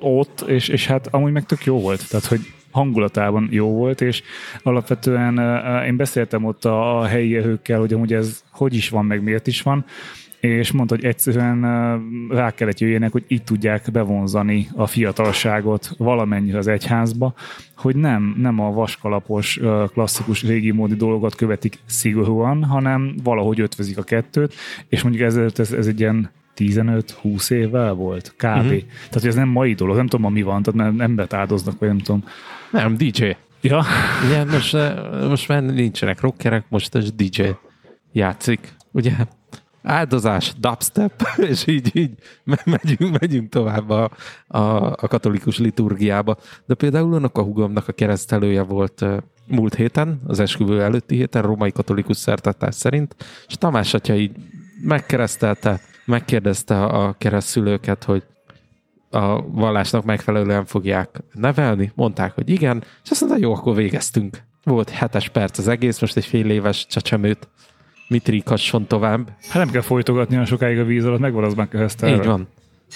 Speaker 2: ott, és, és hát amúgy meg tök jó volt. Tehát, hogy hangulatában jó volt, és alapvetően én beszéltem ott a helyi hőkkel, hogy amúgy ez hogy is van, meg miért is van, és mondta, hogy egyszerűen rá kellett jöjjenek, hogy így tudják bevonzani a fiatalságot valamennyire az egyházba, hogy nem, nem a vaskalapos, klasszikus régi módi dolgokat követik szigorúan, hanem valahogy ötvözik a kettőt, és mondjuk ez, ez, ez egy ilyen 15-20 évvel volt, kb. Uh-huh. Tehát, hogy ez nem mai dolog, nem tudom, mi van, tehát mert embert áldoznak, vagy nem tudom.
Speaker 1: Nem, DJ.
Speaker 2: Ja,
Speaker 1: Ugye most, most már nincsenek rockerek, most ez DJ játszik. Ugye áldozás, dubstep, és így, így me- megyünk, megyünk tovább a, a, a katolikus liturgiába. De például annak a hugomnak a keresztelője volt múlt héten, az esküvő előtti héten, római katolikus szertartás szerint, és Tamás atya így megkeresztelte, megkérdezte a keresztülőket, hogy a vallásnak megfelelően fogják nevelni. Mondták, hogy igen, és azt mondta, jó, akkor végeztünk. Volt hetes perc az egész, most egy fél éves csecsemőt. Mit ríkasson tovább?
Speaker 2: hát nem kell folytogatni olyan sokáig a víz alatt, megvan az már
Speaker 1: Így van.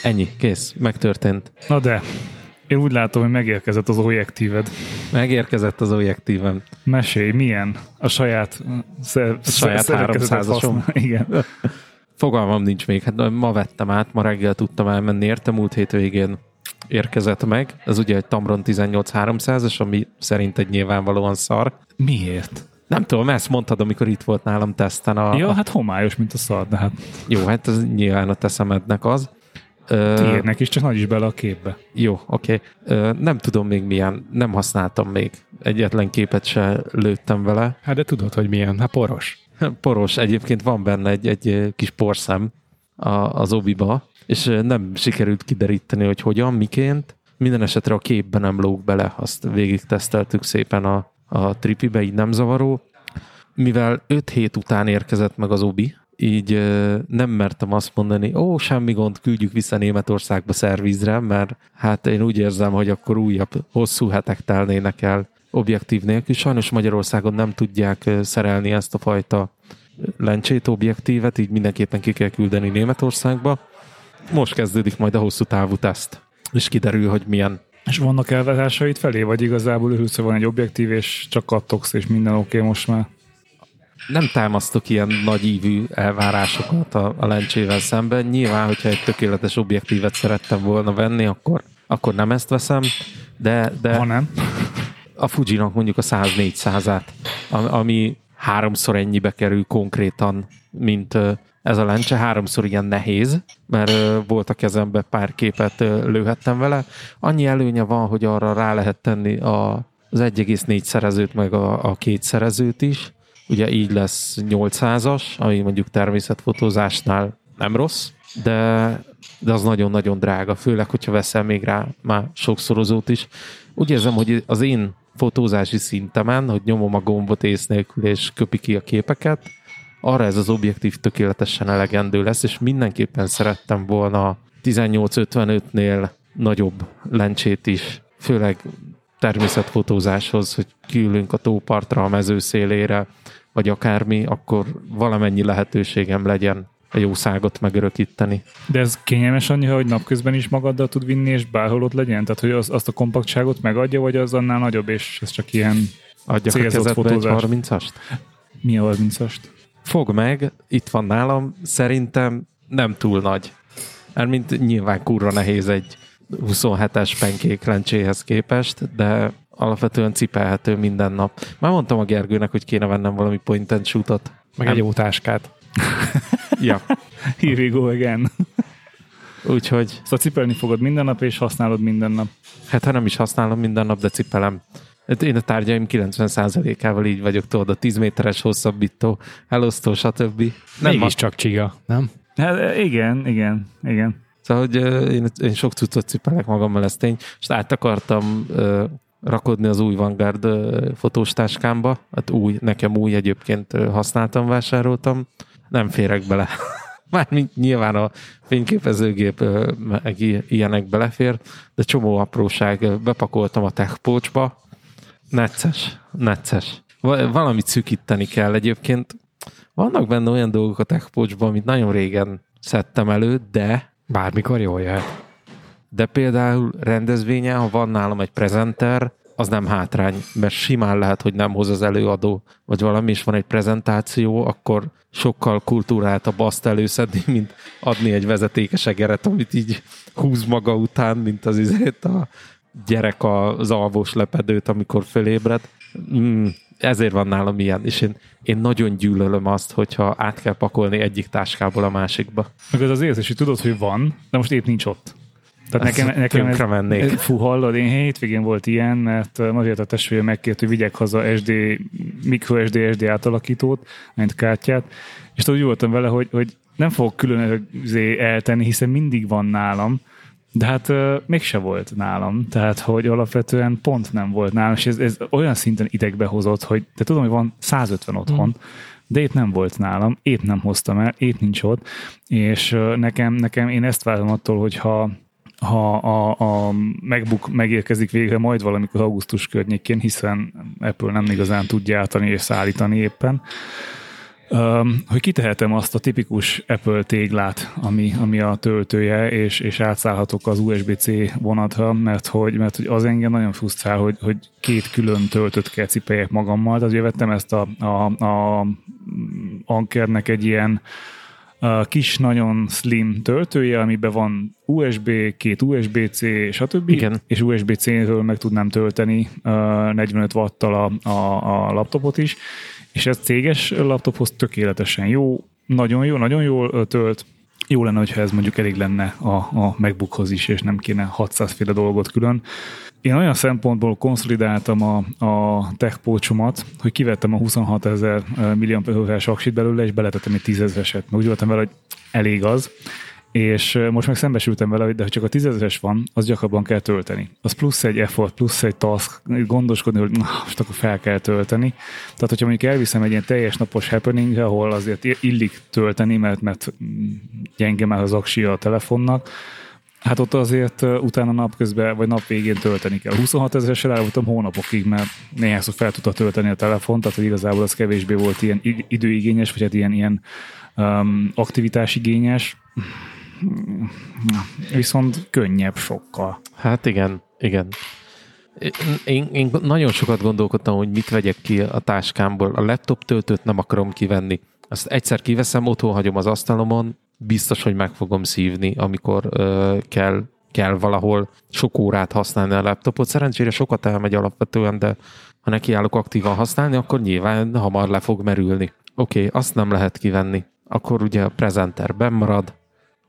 Speaker 1: Ennyi, kész, megtörtént.
Speaker 2: Na de, én úgy látom, hogy megérkezett az objektíved.
Speaker 1: Megérkezett az objektívem.
Speaker 2: Mesélj, milyen a saját, szer,
Speaker 1: A saját
Speaker 2: szerkezetet
Speaker 1: 300-asom.
Speaker 2: használ- Igen.
Speaker 1: Fogalmam nincs még, hát ma vettem át, ma reggel tudtam elmenni érte, múlt hétvégén érkezett meg. Ez ugye egy Tamron 18300-as, ami szerint egy nyilvánvalóan szar.
Speaker 2: Miért?
Speaker 1: Nem tudom, ezt mondtad, amikor itt volt nálam teszten a...
Speaker 2: Ja,
Speaker 1: a
Speaker 2: hát homályos, mint a szar, de hát
Speaker 1: jó, hát ez nyilván a te szemednek az.
Speaker 2: Tiédnek is, csak nagy is bele a képbe.
Speaker 1: Jó, oké. Okay. Nem tudom még milyen, nem használtam még. Egyetlen képet se lőttem vele.
Speaker 3: Hát de tudod, hogy milyen? Hát poros.
Speaker 1: Poros, egyébként van benne egy, egy kis porszem a, az obiba, és nem sikerült kideríteni, hogy hogyan, miként. Minden esetre a képben nem lóg bele, azt végig teszteltük szépen a, a tripibe, így nem zavaró. Mivel 5 hét után érkezett meg az obi, így nem mertem azt mondani, ó, semmi gond, küldjük vissza Németországba szervízre, mert hát én úgy érzem, hogy akkor újabb hosszú hetek telnének el objektív nélkül. Sajnos Magyarországon nem tudják szerelni ezt a fajta lencsét objektívet, így mindenképpen ki kell küldeni Németországba. Most kezdődik majd a hosszú távú teszt, és kiderül, hogy milyen
Speaker 2: És vannak elvárásait felé, vagy igazából örülsz, van egy objektív, és csak kattogsz, és minden oké okay most már?
Speaker 1: nem támasztok ilyen nagy ívű elvárásokat a, a lencsével szemben. Nyilván, hogyha egy tökéletes objektívet szerettem volna venni, akkor, akkor nem ezt veszem, de, de
Speaker 2: Ha nem.
Speaker 1: a Fujinak mondjuk a 100-400-át, ami háromszor ennyibe kerül konkrétan, mint ez a lencse, háromszor ilyen nehéz, mert volt a kezembe pár képet lőhettem vele. Annyi előnye van, hogy arra rá lehet tenni a, az 1,4 szerezőt, meg a, a két szerezőt is. Ugye így lesz 800-as, ami mondjuk természetfotózásnál nem rossz, de, de az nagyon-nagyon drága, főleg, hogyha veszel még rá már sokszorozót is. Úgy érzem, hogy az én fotózási szintemen, hogy nyomom a gombot ész nélkül és köpi ki a képeket, arra ez az objektív tökéletesen elegendő lesz, és mindenképpen szerettem volna 18-55-nél nagyobb lencsét is, főleg természetfotózáshoz, hogy kiülünk a tópartra, a mező szélére, vagy akármi, akkor valamennyi lehetőségem legyen a jószágot megörökíteni.
Speaker 2: De ez kényelmes annyi, hogy napközben is magaddal tud vinni, és bárhol ott legyen? Tehát, hogy az, azt a kompaktságot megadja, vagy az annál nagyobb, és ez csak ilyen
Speaker 1: Adjak célzott a fotózás? egy 30-ast?
Speaker 2: Mi a 30-ast?
Speaker 1: Fog meg, itt van nálam, szerintem nem túl nagy. Mert mint nyilván kurva nehéz egy 27-es penkék lencséhez képest, de alapvetően cipelhető minden nap. Már mondtam a Gergőnek, hogy kéne vennem valami point and shoot-ot.
Speaker 3: Meg nem. egy jó táskát.
Speaker 1: ja.
Speaker 2: Here we go again.
Speaker 1: Úgyhogy...
Speaker 2: Szóval cipelni fogod minden nap, és használod minden nap.
Speaker 1: Hát ha nem is használom minden nap, de cipelem. Hát én a tárgyaim 90%-ával így vagyok, tudod, a 10 méteres hosszabbító, elosztó, stb.
Speaker 3: Nem Mégis csak csiga, nem?
Speaker 2: Hát igen, igen, igen.
Speaker 1: Szóval, hogy én, én sok cuccot cipelek magammal, ez tény, és át akartam uh, rakodni az új Vanguard uh, fotós táskámba, hát új, nekem új egyébként uh, használtam, vásároltam, nem férek bele. Mármint nyilván a fényképezőgép meg ilyenek belefér, de csomó apróság bepakoltam a techpócsba. Necces, necces. Valamit szükíteni kell egyébként. Vannak benne olyan dolgok a techpócsban, amit nagyon régen szedtem elő, de...
Speaker 3: Bármikor jól jöhet.
Speaker 1: De például rendezvényen, ha van nálam egy prezenter, az nem hátrány, mert simán lehet, hogy nem hoz az előadó, vagy valami is van egy prezentáció, akkor sokkal kultúráltabb azt előszedni, mint adni egy vezetékes egeret, amit így húz maga után, mint az izét a gyerek az alvós lepedőt, amikor fölébred. Mm, ezért van nálam ilyen, és én, én nagyon gyűlölöm azt, hogyha át kell pakolni egyik táskából a másikba.
Speaker 2: Meg az az érzés, hogy tudod, hogy van, de most épp nincs ott. Tehát nekem, nekem ez, mennék. fú, hallod, én hétvégén volt ilyen, mert azért a testvérem megkért, hogy vigyek haza SD, mikro SD, SD átalakítót, mint kártyát, és úgy voltam vele, hogy, hogy nem fogok külön eltenni, hiszen mindig van nálam, de hát mégse volt nálam, tehát hogy alapvetően pont nem volt nálam, és ez, ez olyan szinten idegbe hozott, hogy te tudom, hogy van 150 otthon, mm. de épp nem volt nálam, épp nem hoztam el, épp nincs ott, és nekem, nekem én ezt várom attól, hogyha ha a, a MacBook megérkezik végre majd valamikor augusztus környékén, hiszen Apple nem igazán tudja átani és szállítani éppen, hogy kitehetem azt a tipikus Apple téglát, ami, ami a töltője, és, és átszállhatok az USB-C vonatra, mert hogy, mert hogy az engem nagyon frusztrál, hogy, hogy két külön töltött kell cipeljek magammal. Tehát ugye vettem ezt a, a, a Ankernek egy ilyen a kis, nagyon slim töltője, amiben van USB, két USB-C, stb.
Speaker 1: Igen.
Speaker 2: És USB-C-ről meg tudnám tölteni 45 watttal a, a, a laptopot is, és ez céges laptophoz tökéletesen jó, nagyon jó, nagyon jól tölt, jó lenne, hogyha ez mondjuk elég lenne a, a MacBookhoz is, és nem kéne 600 féle dolgot külön. Én olyan szempontból konszolidáltam a, a techpócsomat, hogy kivettem a 26 ezer milliampere aksit belőle, és beletettem egy 10 ezereset. Úgy voltam vele, hogy elég az, és most meg szembesültem vele, hogy de ha csak a tízezeres van, az gyakrabban kell tölteni. Az plusz egy effort, plusz egy task, gondoskodni, hogy na, most akkor fel kell tölteni. Tehát, hogyha mondjuk elviszem egy ilyen teljes napos happening ahol azért illik tölteni, mert, mert gyenge már az aksia a telefonnak, Hát ott azért utána napközben, vagy nap végén tölteni kell. 26 ezeresre rá voltam hónapokig, mert néhányszor fel tudta tölteni a telefon, tehát hogy igazából az kevésbé volt ilyen időigényes, vagy hát ilyen, ilyen um, aktivitásigényes Viszont könnyebb sokkal.
Speaker 1: Hát igen, igen. Én, én nagyon sokat gondolkodtam, hogy mit vegyek ki a táskámból. A laptop töltőt nem akarom kivenni. Azt egyszer kiveszem, otthon hagyom az asztalomon, biztos, hogy meg fogom szívni, amikor ö, kell kell valahol sok órát használni a laptopot. Szerencsére sokat elmegy alapvetően, de ha nekiállok aktívan használni, akkor nyilván hamar le fog merülni. Oké, okay, azt nem lehet kivenni. Akkor ugye a prezenter marad.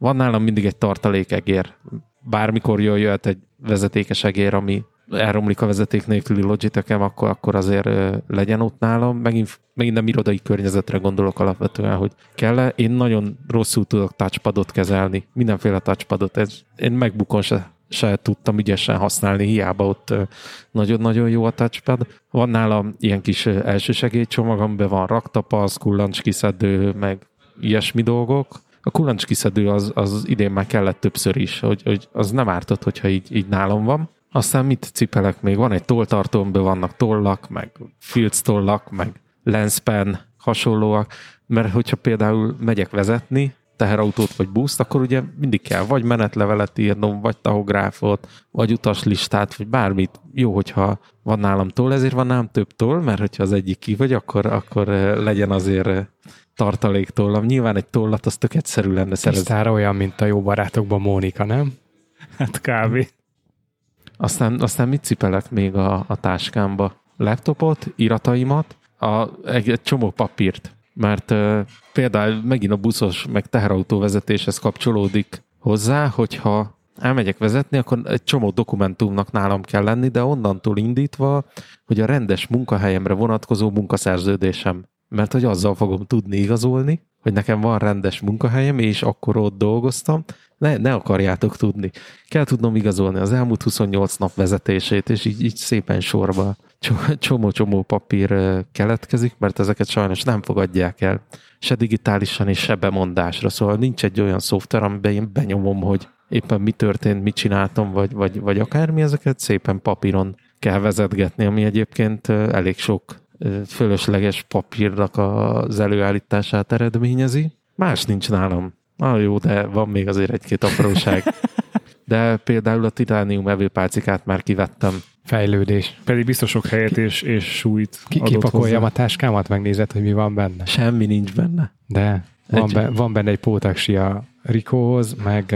Speaker 1: Van nálam mindig egy tartalékegér. Bármikor jön jöhet egy vezetékes egér, ami elromlik a vezeték nélküli logitekem, akkor, akkor azért legyen ott nálam. Megint, megint nem irodai környezetre gondolok alapvetően, hogy kell -e. Én nagyon rosszul tudok touchpadot kezelni, mindenféle touchpadot. Ez, én megbukon se, se tudtam ügyesen használni, hiába ott nagyon-nagyon jó a touchpad. Van nálam ilyen kis elsősegélycsomag, amiben van raktapasz, kiszedő, meg ilyesmi dolgok. A kiszedő az, az idén már kellett többször is, hogy, hogy az nem ártott, hogyha így, így nálam van. Aztán mit cipelek még? Van egy tolltartó, amiben vannak tollak, meg filc tollak, meg lenspen, hasonlóak, mert hogyha például megyek vezetni, teherautót vagy buszt, akkor ugye mindig kell vagy menetlevelet írnom, vagy tahográfot, vagy utaslistát, vagy bármit. Jó, hogyha van nálam toll, ezért van nálam több toll, mert hogyha az egyik ki vagy, akkor, akkor eh, legyen azért eh, tartalék tollam. Nyilván egy tollat az tök egyszerű lenne
Speaker 3: szerezni. Tisztára olyan, mint a jó barátokban Mónika, nem?
Speaker 2: Hát kávé.
Speaker 1: Aztán, aztán mit cipelek még a, a táskámba? Laptopot, irataimat, a, egy, egy csomó papírt. Mert uh, például megint a buszos, meg teherautó vezetéshez kapcsolódik hozzá, hogyha elmegyek vezetni, akkor egy csomó dokumentumnak nálam kell lenni, de onnantól indítva, hogy a rendes munkahelyemre vonatkozó munkaszerződésem. Mert hogy azzal fogom tudni igazolni, hogy nekem van rendes munkahelyem, és akkor ott dolgoztam, ne, ne akarjátok tudni. Kell tudnom igazolni az elmúlt 28 nap vezetését, és így, így szépen sorba csomó-csomó papír keletkezik, mert ezeket sajnos nem fogadják el, se digitálisan, és se bemondásra. Szóval nincs egy olyan szoftver, amiben én benyomom, hogy éppen mi történt, mit csináltam, vagy, vagy, vagy akármi, ezeket szépen papíron kell vezetgetni, ami egyébként elég sok fölösleges papírnak az előállítását eredményezi. Más nincs nálam. Ah, jó, de van még azért egy-két apróság. De például a titánium evőpálcikát már kivettem.
Speaker 3: Fejlődés.
Speaker 2: Pedig biztos sok helyet és, és súlyt
Speaker 3: Ki, Kipakoljam hozzá. a táskámat, megnézed, hogy mi van benne.
Speaker 1: Semmi nincs benne.
Speaker 3: De van, egy... be, van benne egy pótaksi a Rikóhoz, meg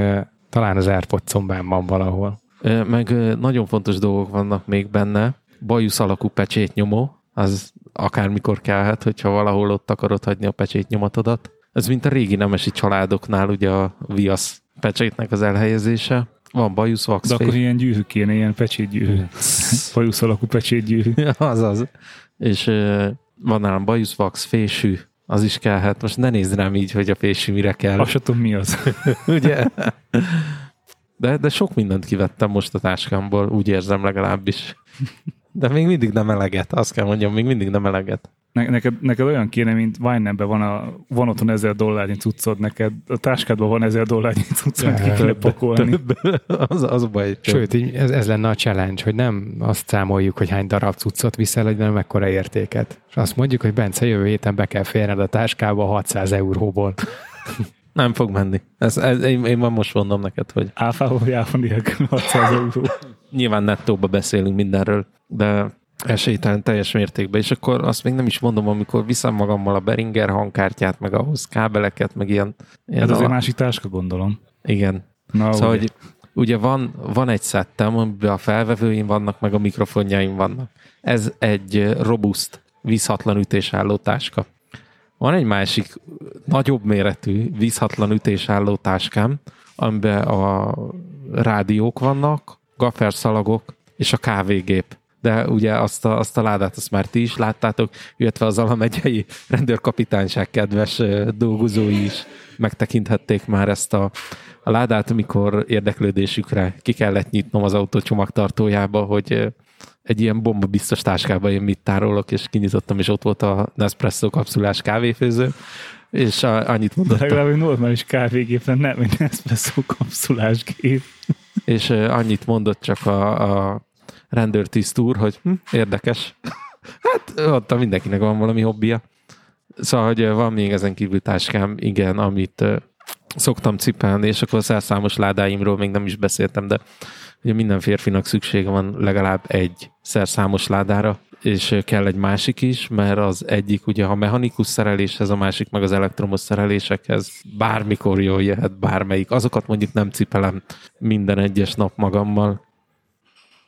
Speaker 3: talán az airpods van valahol.
Speaker 1: Meg nagyon fontos dolgok vannak még benne. Bajusz alakú pecsétnyomó, az akármikor kellhet, hogyha valahol ott akarod hagyni a pecsétnyomatodat. Ez mint a régi nemesi családoknál ugye a viasz pecsétnek az elhelyezése. Van bajusz,
Speaker 2: wax, De akkor ilyen gyűrű kéne, ilyen pecsétgyűrű. bajusz alakú pecsétgyűrű.
Speaker 1: Azaz. És van nálam bajusz, wax, fésű, az is kellhet. Most ne nézd rám így, hogy a fésű mire kell.
Speaker 2: Azt tudom, mi az.
Speaker 1: ugye? De, de sok mindent kivettem most a táskámból, úgy érzem legalábbis. De még mindig nem eleget, azt kell mondjam, még mindig nem eleget.
Speaker 2: Ne, neked, neked olyan kéne, mint Wine-ben van, a, van otthon ezer dollárnyi cuccod, neked a táskádban van ezer dollárnyi cuccod, ki kell pakolni.
Speaker 1: az, az a baj.
Speaker 3: Sőt, így ez, ez lenne a challenge, hogy nem azt számoljuk, hogy hány darab cuccot viszel, hanem mekkora értéket. És azt mondjuk, hogy Bence, jövő héten be kell férned a táskába 600 euróból.
Speaker 1: Nem fog menni. Ez, ez, én, én most mondom neked, hogy...
Speaker 2: Áfával jáfa nélkül 600 euró.
Speaker 1: Nyilván nettóba beszélünk mindenről, de esélytelen teljes mértékben, és akkor azt még nem is mondom, amikor viszem magammal a Beringer hangkártyát, meg ahhoz kábeleket, meg ilyen... ilyen
Speaker 2: Ez azért a... másik táska, gondolom.
Speaker 1: Igen. Na, szóval, ugye. hogy ugye van, van egy szettem, amiben a felvevőim vannak, meg a mikrofonjaim vannak. Ez egy robust, vízhatlan ütésálló táska. Van egy másik nagyobb méretű, vízhatlan ütésálló táskám, amiben a rádiók vannak, gafferszalagok és a kávégép de ugye azt a, azt a ládát azt már ti is láttátok, illetve az Alamegyei rendőrkapitányság kedves dolgozói is megtekinthették már ezt a, a ládát, amikor érdeklődésükre ki kellett nyitnom az autó csomagtartójába, hogy egy ilyen bomba biztos táskába én mit tárolok, és kinyitottam, és ott volt a Nespresso kapszulás kávéfőző, és annyit mondott.
Speaker 2: Legalább egy normális kávégép, nem egy Nespresso kapszulás gép.
Speaker 1: És annyit mondott csak a, a rendőrtiszt úr, hogy hm, érdekes. hát ott mindenkinek van valami hobbija. Szóval, hogy van még ezen kívül táskám, igen, amit szoktam cipelni, és akkor a szerszámos ládáimról még nem is beszéltem, de ugye minden férfinak szüksége van legalább egy szerszámos ládára, és kell egy másik is, mert az egyik ugye a mechanikus szereléshez, a másik meg az elektromos szerelésekhez bármikor jól jöhet bármelyik. Azokat mondjuk nem cipelem minden egyes nap magammal.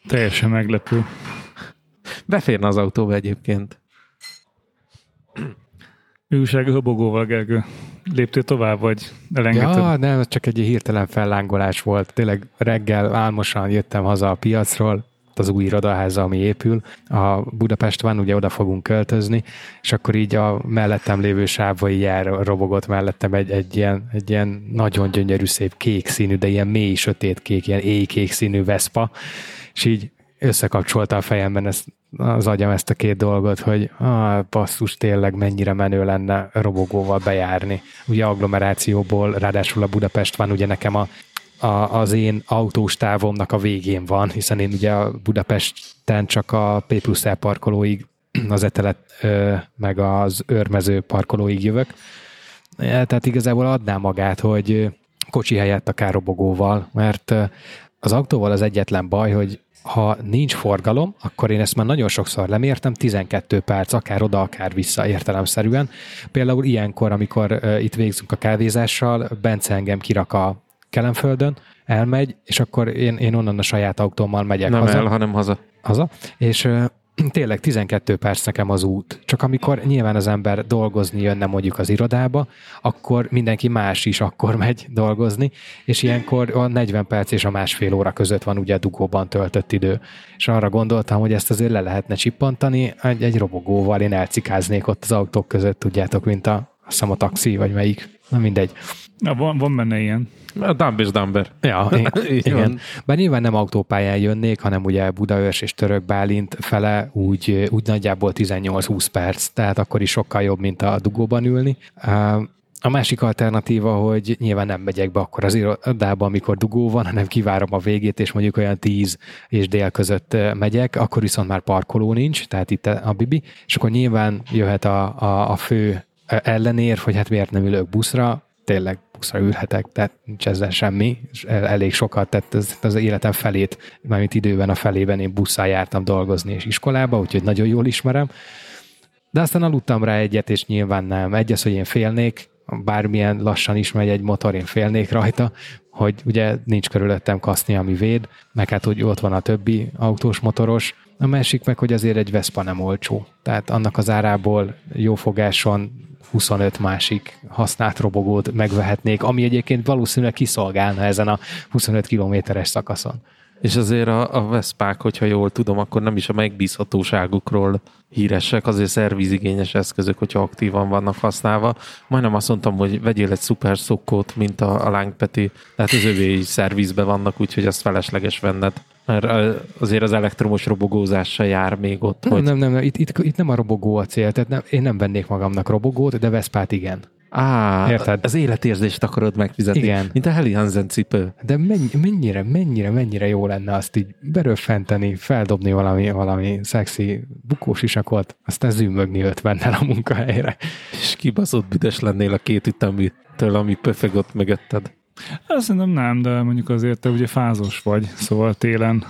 Speaker 2: Teljesen meglepő.
Speaker 1: Beférne az autóba egyébként.
Speaker 2: Mi újság a hobogóval, Gergő? Léptél tovább, vagy elengedted?
Speaker 3: Ja, nem, csak egy hirtelen fellángolás volt. Tényleg reggel álmosan jöttem haza a piacról, az új irodaháza, ami épül. A Budapest van, ugye oda fogunk költözni, és akkor így a mellettem lévő sávba jár robogott mellettem egy, egy, ilyen, egy ilyen nagyon gyönyörű, szép kék színű, de ilyen mély, sötét kék, ilyen éjkék színű Vespa, és így összekapcsolta a fejemben ezt, az agyam ezt a két dolgot, hogy ah, basszus, tényleg mennyire menő lenne robogóval bejárni. Ugye agglomerációból, ráadásul a Budapest van, ugye nekem a a, az én autós távomnak a végén van, hiszen én ugye a Budapesten csak a P plusz E parkolóig, az etelet ö, meg az őrmező parkolóig jövök. Tehát igazából adná magát, hogy kocsi helyett akár robogóval, mert az autóval az egyetlen baj, hogy ha nincs forgalom, akkor én ezt már nagyon sokszor lemértem, 12 perc, akár oda, akár vissza értelemszerűen. Például ilyenkor, amikor itt végzünk a kávézással, Bence engem kirak a Kelemföldön, elmegy, és akkor én, én onnan a saját autómmal megyek
Speaker 1: Nem
Speaker 3: haza.
Speaker 1: el, hanem haza.
Speaker 3: haza és tényleg 12 perc nekem az út. Csak amikor nyilván az ember dolgozni jönne mondjuk az irodába, akkor mindenki más is akkor megy dolgozni, és ilyenkor a 40 perc és a másfél óra között van ugye a dugóban töltött idő. És arra gondoltam, hogy ezt azért le lehetne csippantani, egy, egy robogóval én elcikáznék ott az autók között, tudjátok, mint a, azt hiszem a taxi, vagy melyik. Na mindegy.
Speaker 2: Na, van, van benne ilyen.
Speaker 1: A dumb és dumber.
Speaker 3: Ja, igen. Bár nyilván nem autópályán jönnék, hanem ugye Budaörs és Török Bálint fele úgy, úgy nagyjából 18-20 perc, tehát akkor is sokkal jobb, mint a dugóban ülni. A másik alternatíva, hogy nyilván nem megyek be akkor az irodába, amikor dugó van, hanem kivárom a végét, és mondjuk olyan 10 és dél között megyek, akkor viszont már parkoló nincs, tehát itt a Bibi, és akkor nyilván jöhet a, a, a fő ellenér, hogy hát miért nem ülök buszra, tényleg buszra ülhetek, tehát nincs ezzel semmi, elég sokat, tehát az, az életem felét, mármint időben a felében én busszal jártam dolgozni és iskolába, úgyhogy nagyon jól ismerem. De aztán aludtam rá egyet, és nyilván nem. Egy az, hogy én félnék, bármilyen lassan is megy egy motor, én félnék rajta, hogy ugye nincs körülöttem kaszni, ami véd, meg hát, hogy ott van a többi autós motoros, a másik meg, hogy azért egy Vespa nem olcsó. Tehát annak az árából jófogáson 25 másik használt robogót megvehetnék, ami egyébként valószínűleg kiszolgálna ezen a 25 kilométeres szakaszon.
Speaker 1: És azért a, a Veszpák, hogyha jól tudom, akkor nem is a megbízhatóságukról híresek, azért szervizigényes eszközök, hogyha aktívan vannak használva. Majdnem azt mondtam, hogy vegyél egy szuper szokkót, mint a, a lángpeti, tehát az övé szervizbe vannak, úgyhogy azt felesleges venned. Mert azért az elektromos robogózás se jár még ott.
Speaker 3: Nem,
Speaker 1: hogy...
Speaker 3: nem, nem, itt, itt, itt nem a robogó a cél, tehát nem, én nem vennék magamnak robogót, de Veszpát igen.
Speaker 1: Á,
Speaker 3: Érted?
Speaker 1: az életérzést akarod megfizetni.
Speaker 3: Igen.
Speaker 1: Mint a Heli Hansen cipő.
Speaker 3: De mennyi, mennyire, mennyire, mennyire jó lenne azt így beröffenteni, feldobni valami, valami szexi bukós isakot, aztán zümmögni ötvennel a munkahelyre.
Speaker 1: És kibaszott büdös lennél a két ütemitől, ami pöfegott mögötted.
Speaker 2: Hát szerintem nem, de mondjuk azért te ugye fázos vagy, szóval télen.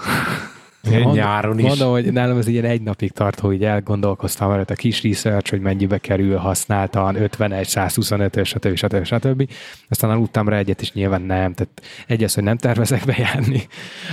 Speaker 1: Én nyáron is.
Speaker 3: Mondom, hogy nálam ez ilyen egy napig tart, hogy elgondolkoztam előtt a kis research, hogy mennyibe kerül használtan, 51, 125, stb. stb. stb. Aztán aludtam rá egyet, és nyilván nem. Tehát egy az, hogy nem tervezek bejárni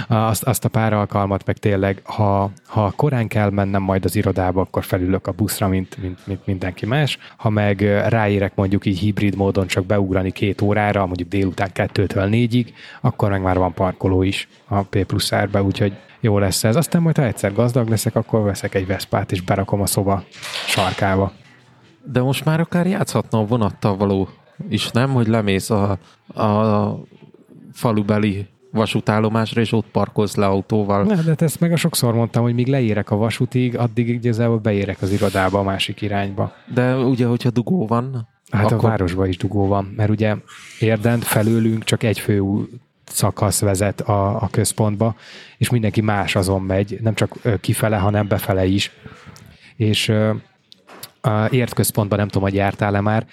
Speaker 3: azt, azt a pár alkalmat, meg tényleg, ha, ha korán kell mennem majd az irodába, akkor felülök a buszra, mint, mint, mint mindenki más. Ha meg ráérek mondjuk így hibrid módon csak beugrani két órára, mondjuk délután kettőtől négyig, akkor meg már van parkoló is a P plusz árba, úgyhogy jó lesz ez. Aztán majd, ha egyszer gazdag leszek, akkor veszek egy Veszpát, és berakom a szoba sarkába.
Speaker 1: De most már akár játszhatna a vonattal való is, nem? Hogy lemész a, a falubeli vasútállomásra, és ott parkolsz le autóval.
Speaker 3: Na, de ezt meg a sokszor mondtam, hogy míg leérek a vasútig, addig igazából beérek az irodába a másik irányba.
Speaker 1: De ugye, hogyha dugó van,
Speaker 3: Hát
Speaker 1: akkor...
Speaker 3: a városban is dugó van, mert ugye érdent felőlünk csak egy fő szakasz vezet a, a központba, és mindenki más azon megy, nem csak kifele, hanem befele is. És A értközpontban nem tudom, hogy jártál-e már,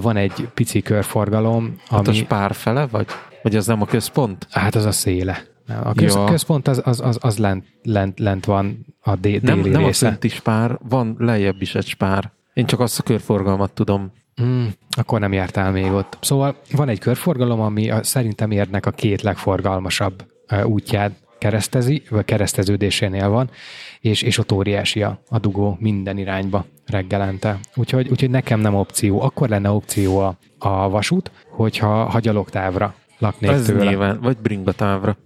Speaker 3: van egy pici körforgalom,
Speaker 1: Hát a
Speaker 3: ami,
Speaker 1: spár fele, vagy? Vagy az nem a központ?
Speaker 3: hát az a széle. A köz,
Speaker 1: Ja.
Speaker 3: központ az, az, az, az lent, lent, lent van a dé,
Speaker 1: Nem,
Speaker 3: déli
Speaker 1: nem a
Speaker 3: része.
Speaker 1: fenti spár, van lejjebb is egy spár. Én csak azt a körforgalmat tudom.
Speaker 3: Mm, akkor nem jártál még ott. Szóval van egy körforgalom, ami a, szerintem érnek a két legforgalmasabb útját keresztezi, vagy kereszteződésénél van, és, és ott óriási a, a dugó minden irányba reggelente. Úgyhogy, úgyhogy nekem nem opció. Akkor lenne opció a, a vasút, hogyha ha gyalogtávra laknék
Speaker 1: Ez
Speaker 3: tőle.
Speaker 1: nyilván, vagy bringa távra.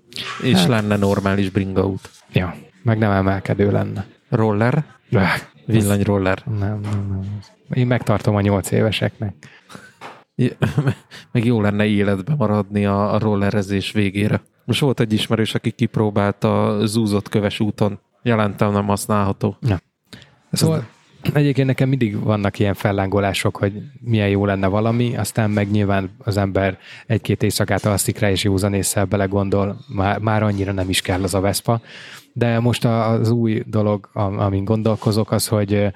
Speaker 1: És
Speaker 3: Hát.
Speaker 1: lenne normális bringa út.
Speaker 3: Ja, meg nem emelkedő lenne.
Speaker 1: Roller,
Speaker 3: Öh,
Speaker 1: villanyroller.
Speaker 3: Nem, nem, nem. Én megtartom a nyolc éveseknek.
Speaker 1: Meg jó lenne életbe maradni a, a rollerezés végére. Most volt egy ismerős, aki kipróbálta a zúzott köves úton. Jelentem nem használható.
Speaker 3: Szóval egyébként nekem mindig vannak ilyen fellángolások, hogy milyen jó lenne valami, aztán meg nyilván az ember egy-két éjszakát alszik rá, és józan észre belegondol, már, már annyira nem is kell az a Vespa. De most az új dolog, am- amin gondolkozok, az, hogy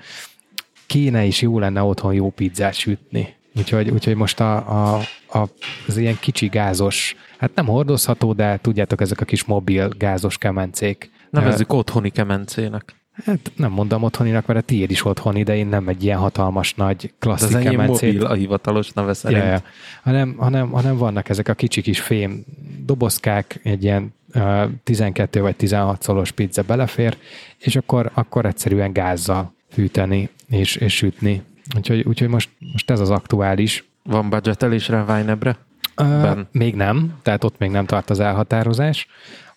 Speaker 3: kéne is jó lenne otthon jó pizzát sütni. Úgyhogy, úgyhogy most a, a, a, az ilyen kicsi gázos, hát nem hordozható, de tudjátok, ezek a kis mobil gázos kemencék.
Speaker 1: Nevezzük otthoni kemencének.
Speaker 3: Hát nem mondom otthoninak, mert a tiéd is otthoni, de én nem egy ilyen hatalmas nagy
Speaker 1: De az
Speaker 3: klasszik
Speaker 1: enyém
Speaker 3: kemencét.
Speaker 1: mobil a hivatalos neve szerint.
Speaker 3: Ja, ja. Hanem, hanem, hanem vannak ezek a kicsi kis fém dobozkák, egy ilyen uh, 12 vagy 16 szolos pizza belefér, és akkor, akkor egyszerűen gázzal fűteni és, és sütni. Úgyhogy, úgyhogy most, most ez az aktuális.
Speaker 1: Van budgetelés rá Vájnebre?
Speaker 3: Uh,
Speaker 1: Ben.
Speaker 3: még nem, tehát ott még nem tart az elhatározás.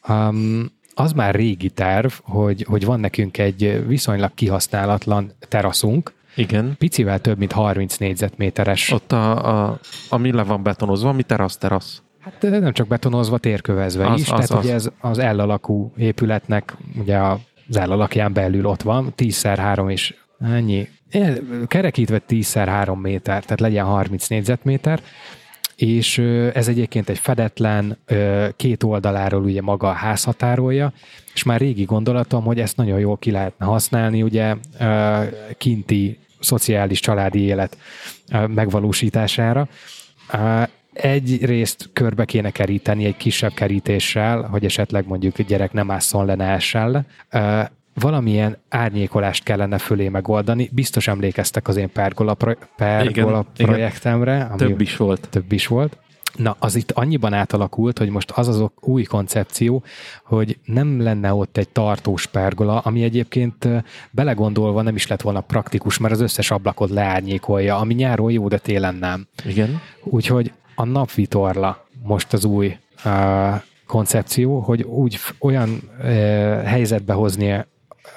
Speaker 3: Um, az már régi terv, hogy, hogy van nekünk egy viszonylag kihasználatlan teraszunk,
Speaker 1: Igen.
Speaker 3: picivel több, mint 30 négyzetméteres.
Speaker 1: Ott a, a, ami le van betonozva, ami terasz-terasz.
Speaker 3: Hát nem csak betonozva, térkövezve
Speaker 1: Az-
Speaker 3: is.
Speaker 1: az-
Speaker 3: Tehát
Speaker 1: az.
Speaker 3: ugye ez az L alakú épületnek ugye az L alakján belül ott van, 10x3 és ennyi. Kerekítve 10x3 méter, tehát legyen 30 négyzetméter, és ez egyébként egy fedetlen, két oldaláról ugye maga a ház határolja, és már régi gondolatom, hogy ezt nagyon jól ki lehetne használni, ugye kinti szociális családi élet megvalósítására. Ö, Egy részt körbe kéne keríteni egy kisebb kerítéssel, hogy esetleg mondjuk a gyerek nem ásszon le, ne le. Valamilyen árnyékolást kellene fölé megoldani. Biztos emlékeztek az én pergola, pro- pergola
Speaker 1: igen.
Speaker 3: projektemre. Ami
Speaker 1: Több is volt.
Speaker 3: több is volt. Na, az itt annyiban átalakult, hogy most az az új koncepció, hogy nem lenne ott egy tartós pergola, ami egyébként belegondolva nem is lett volna praktikus, mert az összes ablakot leárnyékolja, ami nyáron jó, de télen nem.
Speaker 1: Igen.
Speaker 3: Úgyhogy a napvitorla most az új uh, koncepció, hogy úgy olyan uh, helyzetbe hozni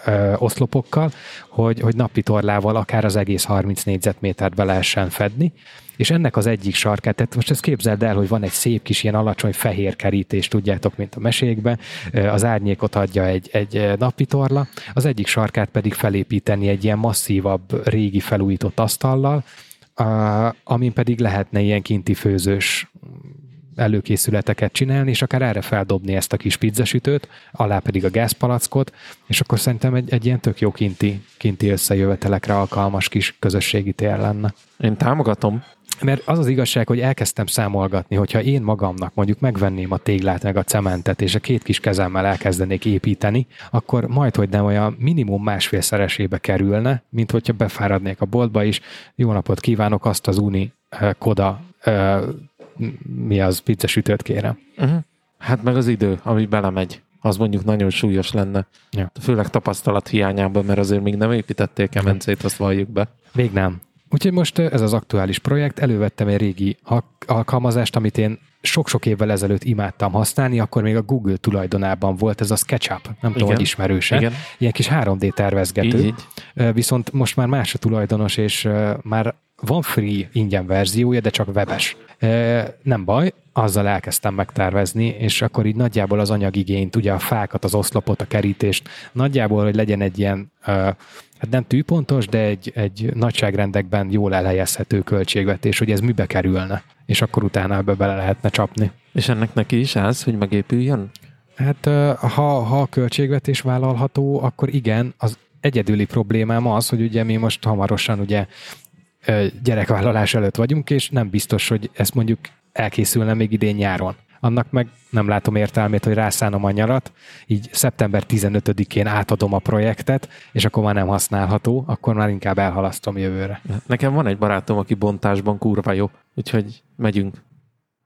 Speaker 3: uh, oszlopokkal, hogy, hogy napvitorlával akár az egész 30 négyzetmétert be lehessen fedni, és ennek az egyik sarkát, tehát most ezt képzeld el, hogy van egy szép kis ilyen alacsony fehér kerítés, tudjátok, mint a mesékben, az árnyékot adja egy, egy uh, napvitorla, az egyik sarkát pedig felépíteni egy ilyen masszívabb, régi felújított asztallal, amin pedig lehetne ilyen kinti főzős előkészületeket csinálni, és akár erre feldobni ezt a kis pizzasütőt, alá pedig a gázpalackot, és akkor szerintem egy, egy ilyen tök jó kinti, kinti összejövetelekre alkalmas kis közösségi tér lenne.
Speaker 1: Én támogatom.
Speaker 3: Mert az az igazság, hogy elkezdtem számolgatni, hogyha én magamnak mondjuk megvenném a téglát meg a cementet, és a két kis kezemmel elkezdenék építeni, akkor majd, hogy nem olyan minimum másfélszeresébe kerülne, mint hogyha befáradnék a boltba is. Jó napot kívánok, azt az Uni uh, Koda uh, mi az pizzasütőt kérem.
Speaker 1: Uh-huh. Hát meg az idő, ami belemegy, az mondjuk nagyon súlyos lenne.
Speaker 3: Ja.
Speaker 1: Főleg tapasztalat hiányában, mert azért még nem építették kemencét, azt valljuk be.
Speaker 3: Még nem. Úgyhogy most ez az aktuális projekt, elővettem egy régi alkalmazást, amit én sok-sok évvel ezelőtt imádtam használni, akkor még a Google tulajdonában volt ez a SketchUp, nem tudom,
Speaker 1: Igen.
Speaker 3: hogy ismerőse.
Speaker 1: Igen.
Speaker 3: Ilyen kis 3D tervezgető.
Speaker 1: Így, így.
Speaker 3: Viszont most már más a tulajdonos, és már van free ingyen verziója, de csak webes. Nem baj, azzal elkezdtem megtervezni, és akkor így nagyjából az anyagigényt, ugye a fákat, az oszlopot, a kerítést, nagyjából, hogy legyen egy ilyen, hát nem tűpontos, de egy, egy nagyságrendekben jól elhelyezhető költségvetés, hogy ez mibe kerülne, és akkor utána ebbe bele lehetne csapni.
Speaker 1: És ennek neki is az, hogy megépüljön?
Speaker 3: Hát ha, ha a költségvetés vállalható, akkor igen, az egyedüli problémám az, hogy ugye mi most hamarosan ugye gyerekvállalás előtt vagyunk, és nem biztos, hogy ezt mondjuk elkészülne még idén nyáron. Annak meg nem látom értelmét, hogy rászánom a nyarat, így szeptember 15-én átadom a projektet, és akkor már nem használható, akkor már inkább elhalasztom jövőre.
Speaker 1: Nekem van egy barátom, aki bontásban kurva jó, úgyhogy megyünk.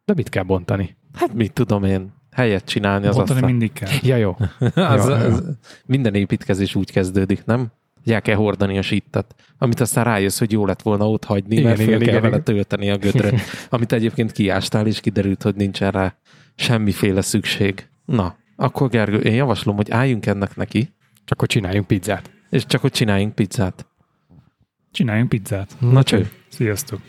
Speaker 3: De mit kell bontani?
Speaker 1: Hát mit tudom én, helyet csinálni az
Speaker 2: Bontani
Speaker 1: aztán.
Speaker 2: mindig kell.
Speaker 3: Ja, jó.
Speaker 1: az,
Speaker 3: Jó.
Speaker 1: az, minden építkezés úgy kezdődik, nem? Hogy el kell hordani a sittet, amit aztán rájössz, hogy jó lett volna ott hagyni,
Speaker 3: Igen,
Speaker 1: mert föl
Speaker 3: igen,
Speaker 1: kell
Speaker 3: igen,
Speaker 1: vele
Speaker 3: igen.
Speaker 1: tölteni a gödröt, amit egyébként kiástál, és kiderült, hogy nincsen rá semmiféle szükség. Na, akkor Gergő, én javaslom, hogy álljunk ennek neki,
Speaker 3: Csak akkor csináljunk pizzát.
Speaker 1: és csak hogy csináljunk pizzát.
Speaker 2: Csináljunk pizzát.
Speaker 1: Na cső!
Speaker 2: Sziasztok!